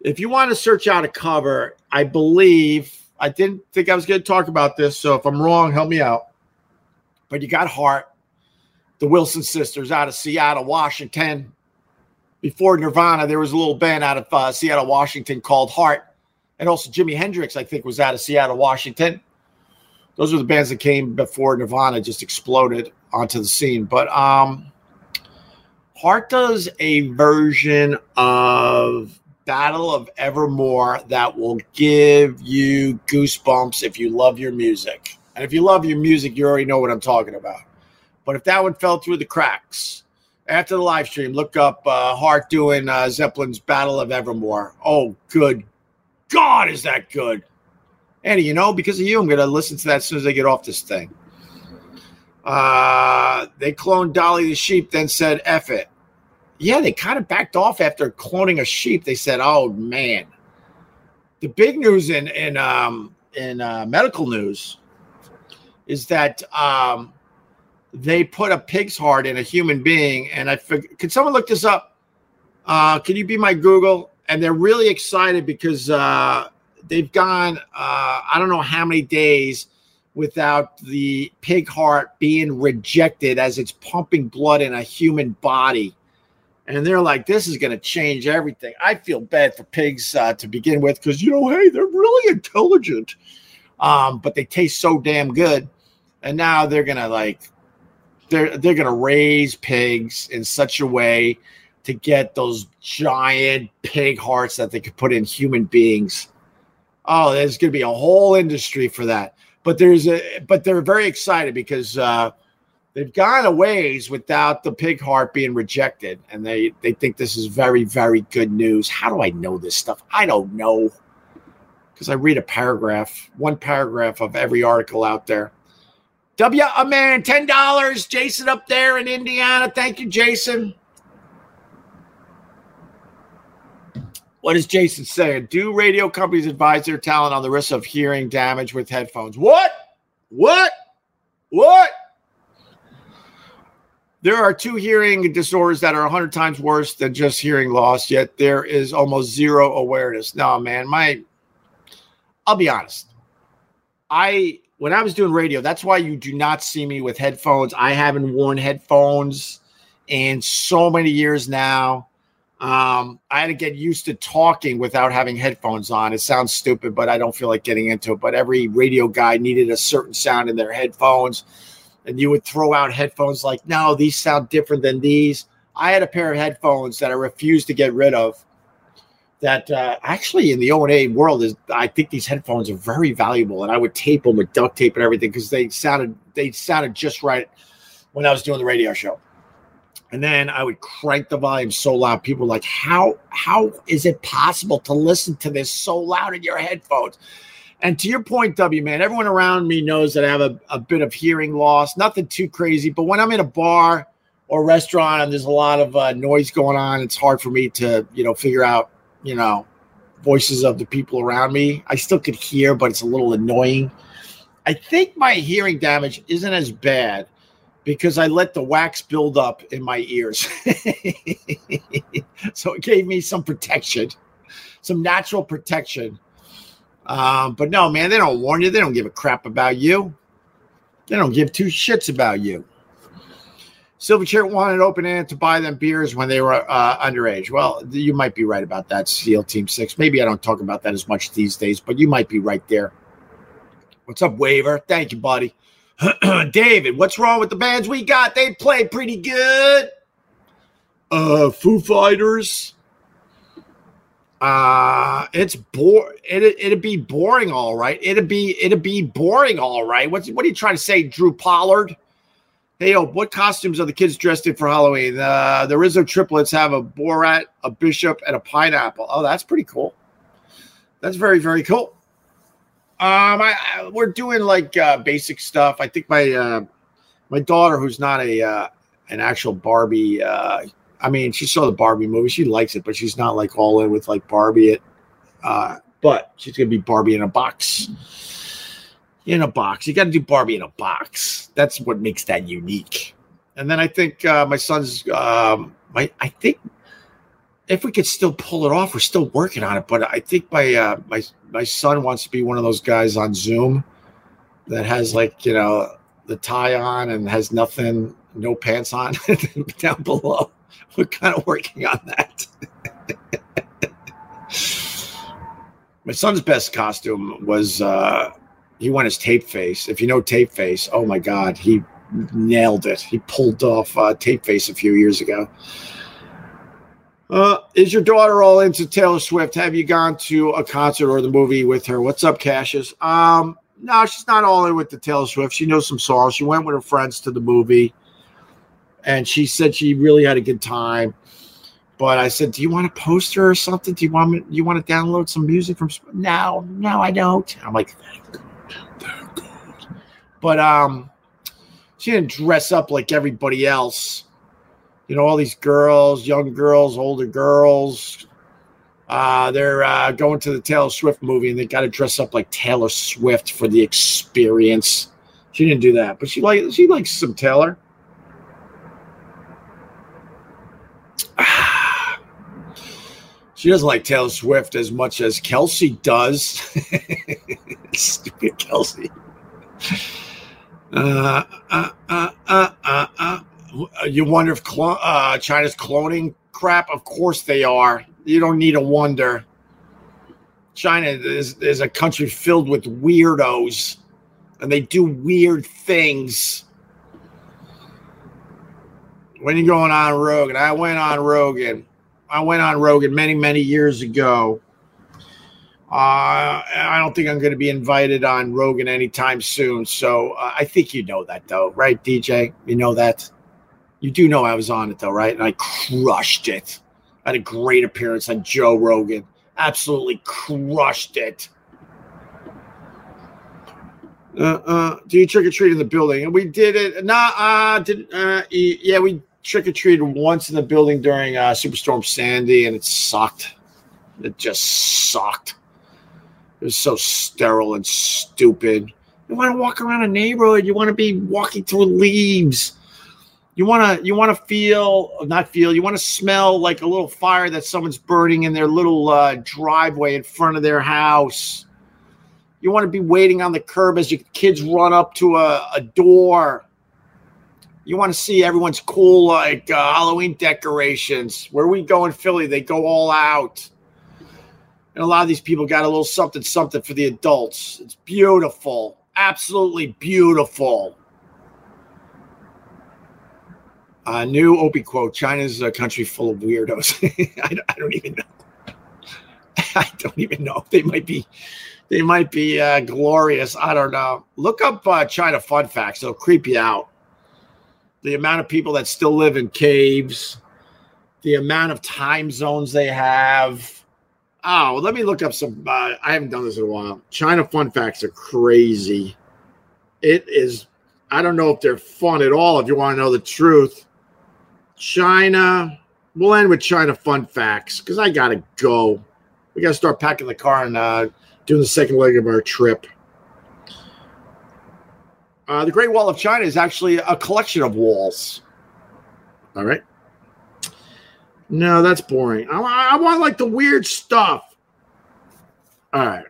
If you want to search out a cover, I believe I didn't think I was going to talk about this, so if I'm wrong, help me out. But you got Heart, the Wilson sisters out of Seattle, Washington. Before Nirvana, there was a little band out of uh, Seattle, Washington called Heart, and also Jimi Hendrix, I think, was out of Seattle, Washington those are the bands that came before Nirvana just exploded onto the scene. But um, Heart does a version of Battle of Evermore that will give you goosebumps if you love your music. And if you love your music, you already know what I'm talking about. But if that one fell through the cracks, after the live stream, look up uh, Heart doing uh, Zeppelin's Battle of Evermore. Oh, good God, is that good? Andy, you know, because of you, I'm going to listen to that as soon as I get off this thing. Uh, they cloned Dolly the sheep, then said, F it. Yeah, they kind of backed off after cloning a sheep. They said, oh, man. The big news in, in, um, in uh, medical news is that um, they put a pig's heart in a human being. And I figured, can someone look this up? Uh, can you be my Google? And they're really excited because uh, they've gone uh, I don't know how many days without the pig heart being rejected as it's pumping blood in a human body. And they're like, this is going to change everything. I feel bad for pigs uh, to begin with because, you know, hey, they're really intelligent, um, but they taste so damn good. And now they're going to like, they're, they're going to raise pigs in such a way to get those giant pig hearts that they could put in human beings. Oh, there's going to be a whole industry for that. But there's a, but they're very excited because uh, they've gone a ways without the pig heart being rejected, and they they think this is very very good news. How do I know this stuff? I don't know because I read a paragraph, one paragraph of every article out there. W a man, ten dollars. Jason up there in Indiana. Thank you, Jason. What is Jason saying? Do radio companies advise their talent on the risk of hearing damage with headphones? What? What? What? There are two hearing disorders that are 100 times worse than just hearing loss, yet there is almost zero awareness. No, man, my I'll be honest. I when I was doing radio, that's why you do not see me with headphones. I haven't worn headphones in so many years now. Um, I had to get used to talking without having headphones on. It sounds stupid, but I don't feel like getting into it. But every radio guy needed a certain sound in their headphones, and you would throw out headphones like, no, these sound different than these. I had a pair of headphones that I refused to get rid of that uh, actually in the O and A world is I think these headphones are very valuable, and I would tape them with duct tape and everything because they sounded they sounded just right when I was doing the radio show. And then I would crank the volume so loud, people were like, "How how is it possible to listen to this so loud in your headphones?" And to your point, W man, everyone around me knows that I have a, a bit of hearing loss, nothing too crazy, but when I'm in a bar or restaurant and there's a lot of uh, noise going on, it's hard for me to you know figure out you know, voices of the people around me. I still could hear, but it's a little annoying. I think my hearing damage isn't as bad because I let the wax build up in my ears. so it gave me some protection, some natural protection. Um, but no, man, they don't warn you. They don't give a crap about you. They don't give two shits about you. Silverchair wanted open end to buy them beers when they were uh, underage. Well, you might be right about that, SEAL Team Six. Maybe I don't talk about that as much these days, but you might be right there. What's up, Waiver? Thank you, buddy. David, what's wrong with the bands we got? They play pretty good. Uh, Foo Fighters. Uh, it's bore. It it'd be boring, all right. It'd be it'd be boring, all right. What's what are you trying to say, Drew Pollard? Hey, yo, what costumes are the kids dressed in for Halloween? Uh, the Rizzo triplets have a Borat, a Bishop, and a pineapple. Oh, that's pretty cool. That's very, very cool. Um, I, I we're doing like uh, basic stuff. I think my uh, my daughter, who's not a uh, an actual Barbie, uh, I mean, she saw the Barbie movie. She likes it, but she's not like all in with like Barbie. It, uh, but she's gonna be Barbie in a box in a box. You got to do Barbie in a box. That's what makes that unique. And then I think uh, my son's, um, my I think if we could still pull it off, we're still working on it. But I think my uh, my my son wants to be one of those guys on Zoom that has like you know the tie on and has nothing, no pants on down below. We're kind of working on that. my son's best costume was. Uh, he went as tape face. If you know tape face, oh my god, he nailed it. He pulled off uh, tape face a few years ago. Uh, is your daughter all into Taylor Swift? Have you gone to a concert or the movie with her? What's up, Cassius? Um, no, she's not all in with the Taylor Swift. She knows some songs. She went with her friends to the movie, and she said she really had a good time. But I said, "Do you want a poster or something? Do you want me? You want to download some music from?" No, no, I don't. I'm like, but um, she didn't dress up like everybody else. You know, all these girls, young girls, older girls, uh, they're uh, going to the Taylor Swift movie and they got to dress up like Taylor Swift for the experience. She didn't do that, but she like she likes some Taylor. She doesn't like Taylor Swift as much as Kelsey does. Stupid Kelsey. Uh, uh, uh, uh, uh, uh, you wonder if uh, China's cloning crap? Of course they are. You don't need to wonder. China is, is a country filled with weirdos, and they do weird things. When you going on Rogan, I went on Rogan. I went on Rogan many, many years ago uh, I don't think I'm going to be invited on Rogan anytime soon. So uh, I think you know that, though, right, DJ? You know that. You do know I was on it, though, right? And I crushed it. I had a great appearance on Joe Rogan. Absolutely crushed it. Uh, uh, do you trick or treat in the building? And we did it. Nah, uh, did uh, yeah, we trick or treated once in the building during uh, Superstorm Sandy, and it sucked. It just sucked. It was so sterile and stupid. You want to walk around a neighborhood. You want to be walking through leaves. You want to you want to feel not feel. You want to smell like a little fire that someone's burning in their little uh, driveway in front of their house. You want to be waiting on the curb as your kids run up to a, a door. You want to see everyone's cool, like uh, Halloween decorations. Where we go in Philly, they go all out. And a lot of these people got a little something, something for the adults. It's beautiful, absolutely beautiful. Uh, new Opie quote China's a country full of weirdos. I, I, don't even know. I don't even know. They might be, they might be uh, glorious. I don't know. Look up uh, China fun facts. It'll creep you out. The amount of people that still live in caves, the amount of time zones they have. Oh, let me look up some. Uh, I haven't done this in a while. China fun facts are crazy. It is. I don't know if they're fun at all. If you want to know the truth, China. We'll end with China fun facts because I gotta go. We gotta start packing the car and uh, doing the second leg of our trip. Uh, the Great Wall of China is actually a collection of walls. All right. No, that's boring. I, I want like the weird stuff. All right.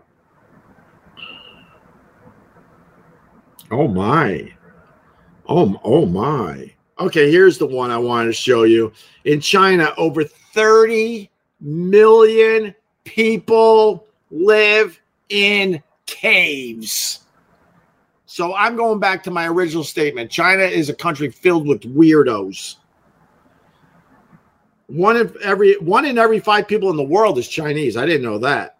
Oh my. Oh, oh my. Okay, here's the one I wanted to show you. In China, over 30 million people live in caves. So I'm going back to my original statement. China is a country filled with weirdos. One of every one in every five people in the world is Chinese. I didn't know that.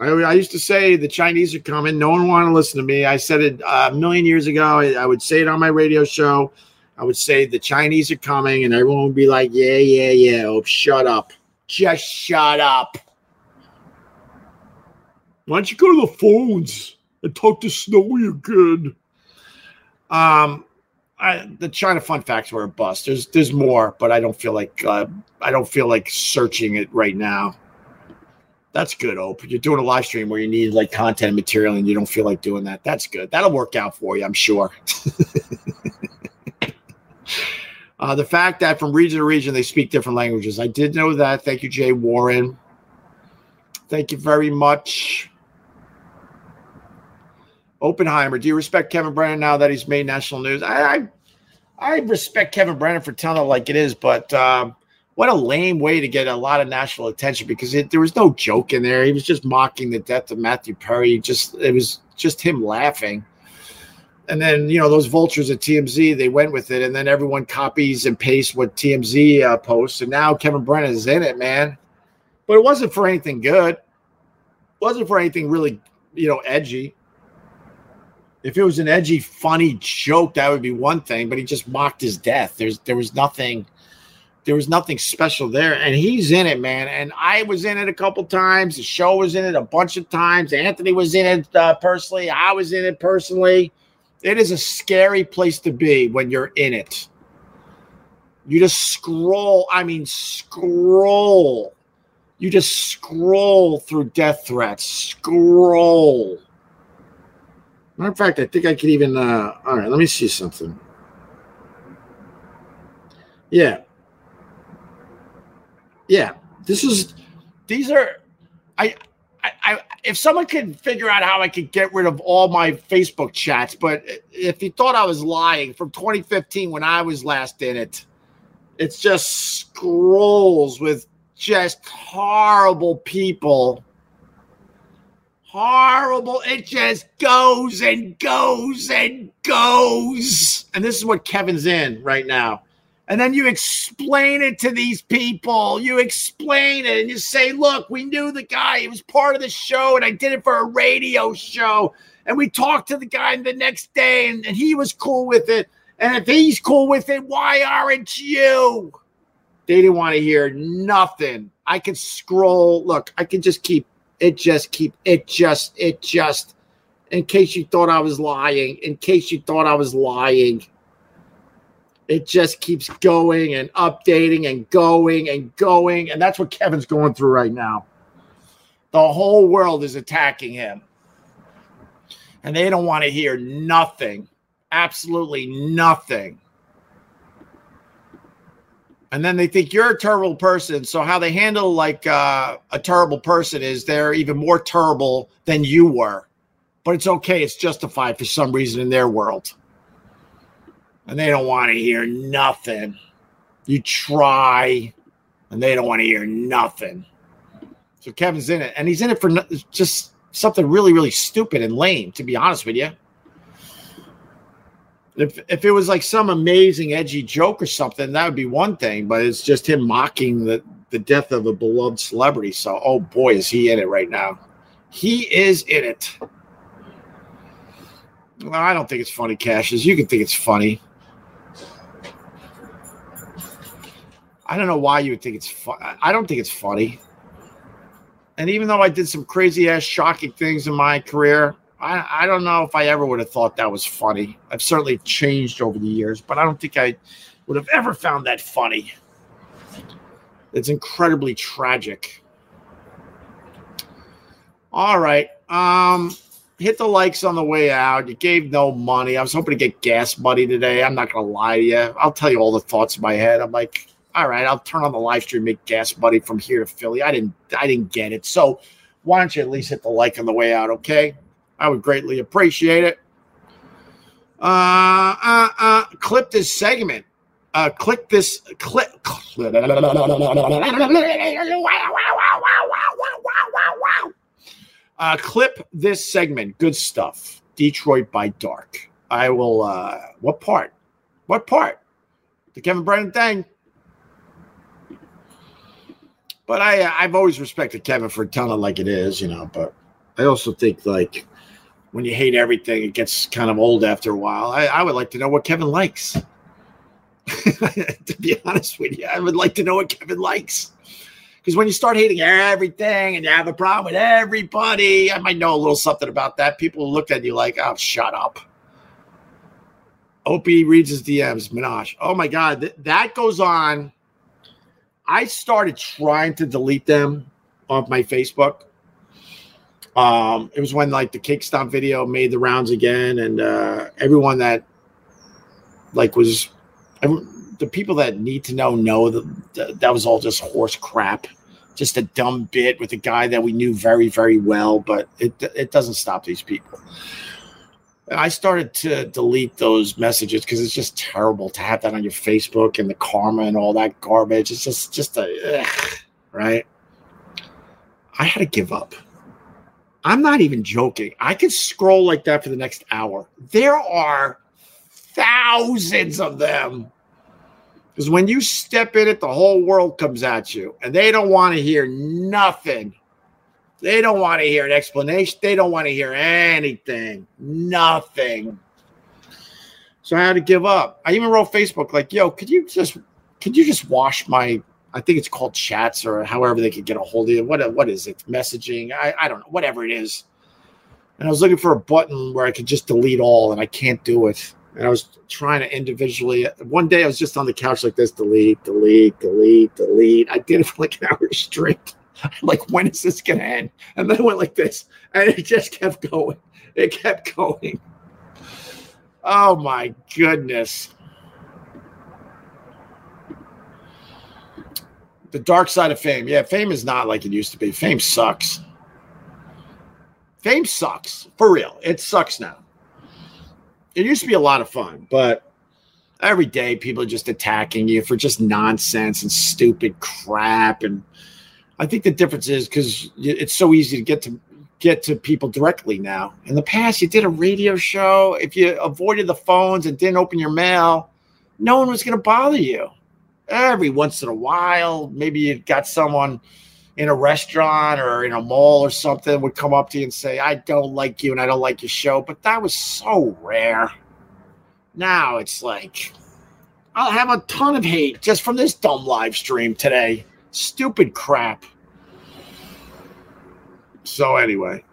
I, I used to say the Chinese are coming. No one wanted to listen to me. I said it uh, a million years ago. I, I would say it on my radio show. I would say the Chinese are coming, and everyone would be like, "Yeah, yeah, yeah." Oh, shut up! Just shut up. Why don't you go to the phones and talk to Snowy again? Um, I, the China fun facts were a bust. There's there's more, but I don't feel like uh, I don't feel like searching it right now. That's good, Ope. You're doing a live stream where you need like content material and you don't feel like doing that. That's good. That'll work out for you, I'm sure. Uh, the fact that from region to region they speak different languages. I did know that. Thank you, Jay Warren. Thank you very much. Oppenheimer, do you respect Kevin Brennan now that he's made national news? I I, I respect Kevin Brennan for telling it like it is, but um, what a lame way to get a lot of national attention because it, there was no joke in there. He was just mocking the death of Matthew Perry. Just it was just him laughing and then you know those vultures at TMZ they went with it, and then everyone copies and pastes what TMZ uh, posts, and now Kevin Brennan is in it, man. But it wasn't for anything good. It wasn't for anything really, you know, edgy. If it was an edgy, funny joke, that would be one thing. But he just mocked his death. There's there was nothing, there was nothing special there, and he's in it, man. And I was in it a couple times. The show was in it a bunch of times. Anthony was in it uh, personally. I was in it personally it is a scary place to be when you're in it. You just scroll, I mean, scroll. You just scroll through death threats. Scroll. Matter of fact, I think I could even. Uh, all right, let me see something. Yeah. Yeah. This is. These are. I I, I, if someone could figure out how I could get rid of all my Facebook chats, but if you thought I was lying from 2015 when I was last in it, it's just scrolls with just horrible people. Horrible. It just goes and goes and goes. And this is what Kevin's in right now and then you explain it to these people. You explain it and you say, look, we knew the guy. He was part of the show, and I did it for a radio show. And we talked to the guy the next day, and, and he was cool with it. And if he's cool with it, why aren't you? They didn't want to hear nothing. I could scroll. Look, I can just keep it, just keep it, just, it just, in case you thought I was lying, in case you thought I was lying it just keeps going and updating and going and going. And that's what Kevin's going through right now. The whole world is attacking him. And they don't want to hear nothing, absolutely nothing. And then they think you're a terrible person. So, how they handle like uh, a terrible person is they're even more terrible than you were. but it's okay. It's justified for some reason in their world. And they don't want to hear nothing. You try, and they don't want to hear nothing. So Kevin's in it, and he's in it for just something really, really stupid and lame, to be honest with you. If if it was like some amazing edgy joke or something, that would be one thing. But it's just him mocking the the death of a beloved celebrity. So, oh boy, is he in it right now? He is in it. Well, I don't think it's funny, Cassius. You can think it's funny. I don't know why you would think it's fun. I don't think it's funny. And even though I did some crazy ass shocking things in my career, I, I don't know if I ever would have thought that was funny. I've certainly changed over the years, but I don't think I would have ever found that funny. It's incredibly tragic. All right. Um, hit the likes on the way out. You gave no money. I was hoping to get gas money today. I'm not gonna lie to you. I'll tell you all the thoughts in my head. I'm like, all right, I'll turn on the live stream, make gas money from here to Philly. I didn't I didn't get it. So why don't you at least hit the like on the way out, okay? I would greatly appreciate it. Uh uh uh clip this segment uh, click this clip click. Uh, clip this segment. Good stuff. Detroit by dark. I will. Uh, what part? What part? The Kevin Brennan thing. But I, uh, I've always respected Kevin for telling it like it is, you know. But I also think like when you hate everything, it gets kind of old after a while. I, I would like to know what Kevin likes. to be honest with you, I would like to know what Kevin likes. Because when you start hating everything and you have a problem with everybody, I might know a little something about that. People look at you like, oh, shut up. Opie reads his DMs, Minaj. Oh my God, th- that goes on. I started trying to delete them off my Facebook. Um, it was when like the cake stop video made the rounds again, and uh, everyone that like was the people that need to know know that that was all just horse crap, just a dumb bit with a guy that we knew very very well. But it it doesn't stop these people. I started to delete those messages because it's just terrible to have that on your Facebook and the karma and all that garbage. It's just just a ugh, right. I had to give up. I'm not even joking. I could scroll like that for the next hour. There are thousands of them. Because when you step in it, the whole world comes at you, and they don't want to hear nothing. They don't want to hear an explanation. They don't want to hear anything, nothing. So I had to give up. I even wrote Facebook like, "Yo, could you just could you just wash my I think it's called chats or however they could get a hold of you. What what is it? Messaging? I, I don't know. Whatever it is. And I was looking for a button where I could just delete all, and I can't do it and I was trying to individually. One day I was just on the couch like this: delete, delete, delete, delete. I did it for like an hour straight. like, when is this gonna end? And then it went like this, and it just kept going. It kept going. Oh my goodness. The dark side of fame. Yeah, fame is not like it used to be. Fame sucks. Fame sucks. For real. It sucks now it used to be a lot of fun, but every day people are just attacking you for just nonsense and stupid crap. And I think the difference is because it's so easy to get to get to people directly now. In the past, you did a radio show. If you avoided the phones and didn't open your mail, no one was going to bother you. Every once in a while, maybe you got someone in a restaurant or in a mall or something would come up to you and say, I don't like you and I don't like your show. But that was so rare. Now it's like, I'll have a ton of hate just from this dumb live stream today. Stupid crap. So, anyway,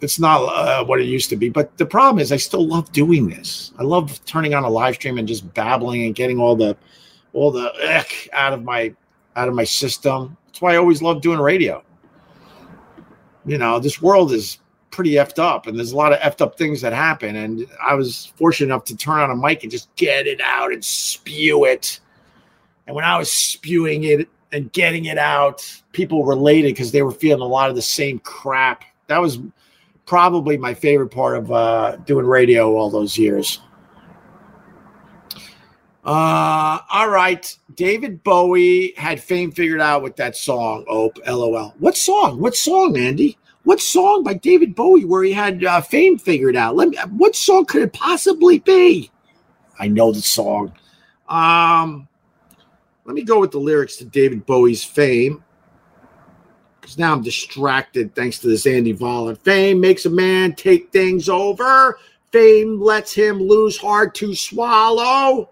it's not uh, what it used to be. But the problem is, I still love doing this. I love turning on a live stream and just babbling and getting all the all the ugh out of my out of my system. That's why I always love doing radio. You know, this world is pretty effed up, and there's a lot of effed up things that happen. And I was fortunate enough to turn on a mic and just get it out and spew it. And when I was spewing it and getting it out, people related because they were feeling a lot of the same crap. That was probably my favorite part of uh, doing radio all those years. Uh, all right. David Bowie had fame figured out with that song, Ope, LOL. What song? What song, Andy? What song by David Bowie where he had uh, fame figured out? Let me, what song could it possibly be? I know the song. Um, let me go with the lyrics to David Bowie's fame. Because now I'm distracted thanks to this Andy Vollen. Fame makes a man take things over. Fame lets him lose hard to swallow.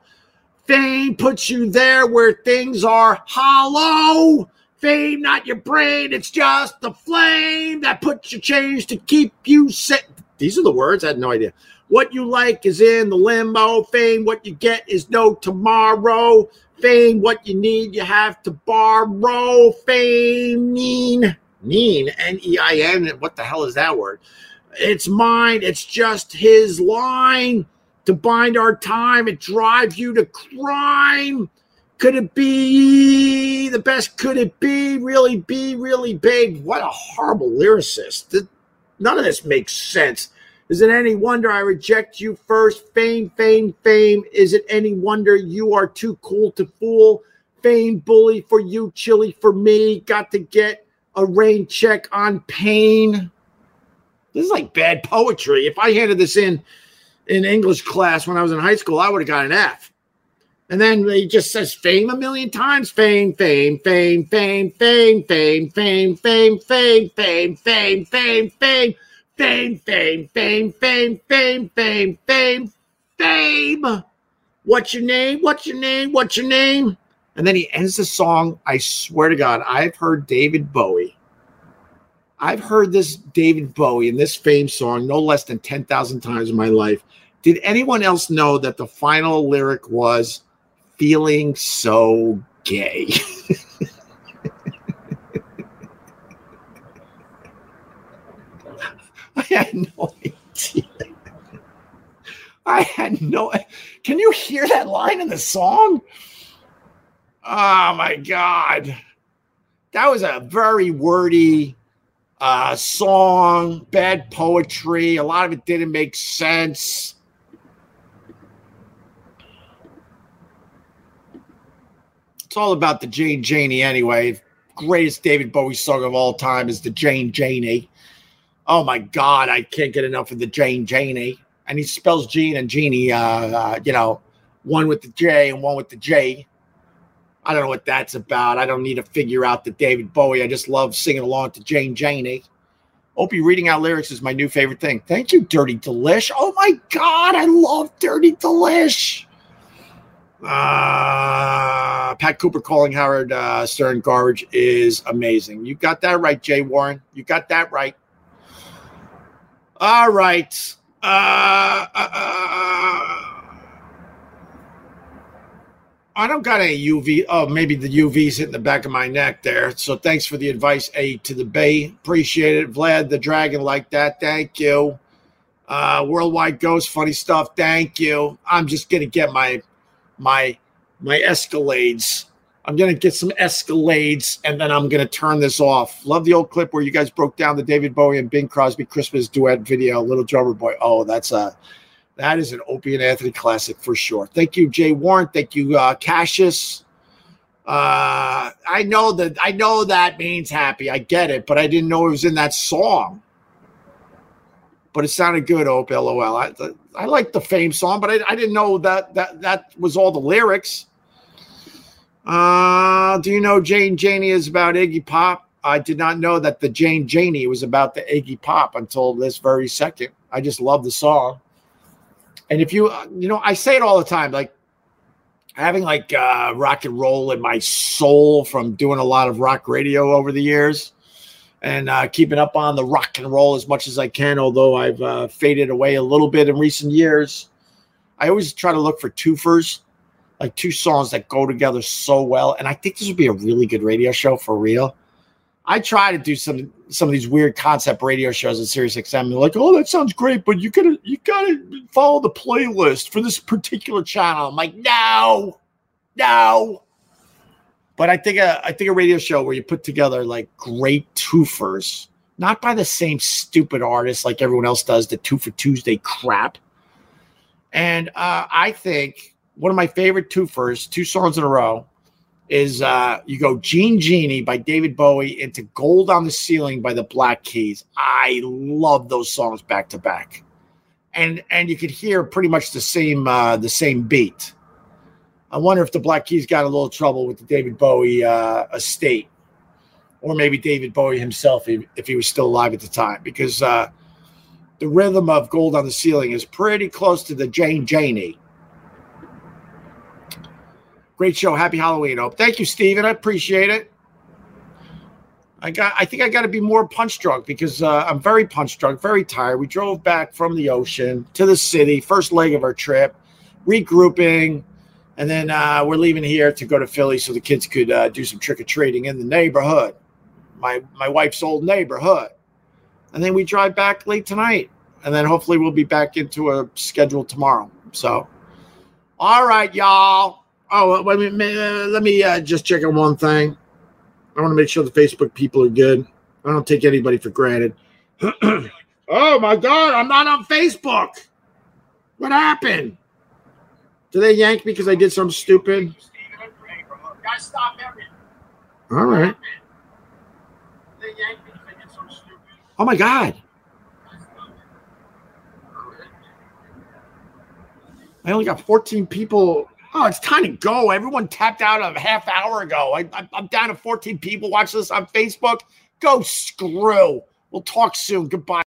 Fame puts you there where things are hollow. Fame, not your brain. It's just the flame that puts you change to keep you set. These are the words. I had no idea. What you like is in the limbo. Fame, what you get is no tomorrow. Fame, what you need, you have to borrow. Fame, mean, mean, N E I N. What the hell is that word? It's mine. It's just his line to bind our time. It drives you to crime. Could it be the best? Could it be really be really big? What a horrible lyricist. None of this makes sense. Is it any wonder I reject you first? Fame, fame, fame. Is it any wonder you are too cool to fool? Fame, bully for you, chilly for me. Got to get a rain check on pain. This is like bad poetry. If I handed this in in English class when I was in high school, I would have got an F. And then he just says fame a million times. Fame, fame, fame, fame, fame, fame, fame, fame, fame, fame, fame, fame, fame, fame, fame, fame, fame, fame, fame, fame, fame. What's your name? What's your name? What's your name? And then he ends the song. I swear to God, I've heard David Bowie. I've heard this David Bowie in this fame song no less than 10,000 times in my life. Did anyone else know that the final lyric was feeling so gay? I had no idea. I had no. Can you hear that line in the song? Oh my God. That was a very wordy uh, song, bad poetry. A lot of it didn't make sense. It's all about the Jane Janie anyway. Greatest David Bowie song of all time is the Jane Janie. Oh my God, I can't get enough of the Jane Janie. And he spells Gene and Jeannie, uh, uh, you know, one with the J and one with the J. I don't know what that's about. I don't need to figure out the David Bowie. I just love singing along to Jane Janie. Opie reading out lyrics is my new favorite thing. Thank you, Dirty Delish. Oh my God, I love Dirty Delish. Uh, Pat Cooper calling Howard uh, Stern garbage is amazing. You got that right, Jay Warren. You got that right. All right. Uh, uh, uh I don't got any UV. Oh, maybe the UV's hitting the back of my neck there. So thanks for the advice, A to the Bay. Appreciate it. Vlad the Dragon like that. Thank you. Uh, Worldwide Ghost, funny stuff. Thank you. I'm just gonna get my my my Escalades. I'm gonna get some Escalades and then I'm gonna turn this off. Love the old clip where you guys broke down the David Bowie and Bing Crosby Christmas duet video, Little Drummer Boy. Oh, that's a that is an Opie and Anthony classic for sure. Thank you, Jay Warren. Thank you, uh, Cassius. Uh, I know that I know that means happy. I get it, but I didn't know it was in that song. But it sounded good, Ope. LOL. I, I like the fame song, but I, I didn't know that that that was all the lyrics. Uh, do you know Jane Janie is about Iggy Pop? I did not know that the Jane Janie was about the Iggy Pop until this very second. I just love the song. And if you, uh, you know, I say it all the time, like having like uh, rock and roll in my soul from doing a lot of rock radio over the years and uh, keeping up on the rock and roll as much as I can, although I've uh, faded away a little bit in recent years. I always try to look for twofers, like two songs that go together so well. And I think this would be a really good radio show for real. I try to do some some of these weird concept radio shows at Sirius XM. They're like, oh, that sounds great, but you gotta you gotta follow the playlist for this particular channel. I'm like, no, no. But I think a I think a radio show where you put together like great twofers not by the same stupid artist like everyone else does, the two for Tuesday crap. And uh, I think one of my favorite twofers, two songs in a row, is uh, you go Jean Genie by David Bowie into Gold on the Ceiling by the Black Keys. I love those songs back to back. And and you could hear pretty much the same uh, the same beat. I wonder if the Black Keys got a little trouble with the David Bowie uh, estate, or maybe David Bowie himself, if, he was still alive at the time, because uh, the rhythm of Gold on the Ceiling is pretty close to the Jane Janie. Great show. Happy Halloween, Opie. Thank you, Steven. I appreciate it. I got I think I got to be more punch drunk because uh, I'm very punch drunk, very tired. We drove back from the ocean to the city, first leg of our trip, regrouping, and then uh, we're leaving here to go to Philly so the kids could uh, do some trick or treating in the neighborhood, my my wife's old neighborhood. And then we drive back late tonight, and then hopefully we'll be back into a schedule tomorrow. So, all right, y'all. Oh, let me let me uh, just check on one thing. I want to make sure the Facebook people are good. I don't take anybody for granted. oh my God, I'm not on Facebook. What happened? Did they yank me because I did something stupid? All right. Oh my God. I only got 14 people Oh, it's time to go. Everyone tapped out a half hour ago. I, am down to 14 people watch this on Facebook. Go screw. We'll talk soon. Goodbye.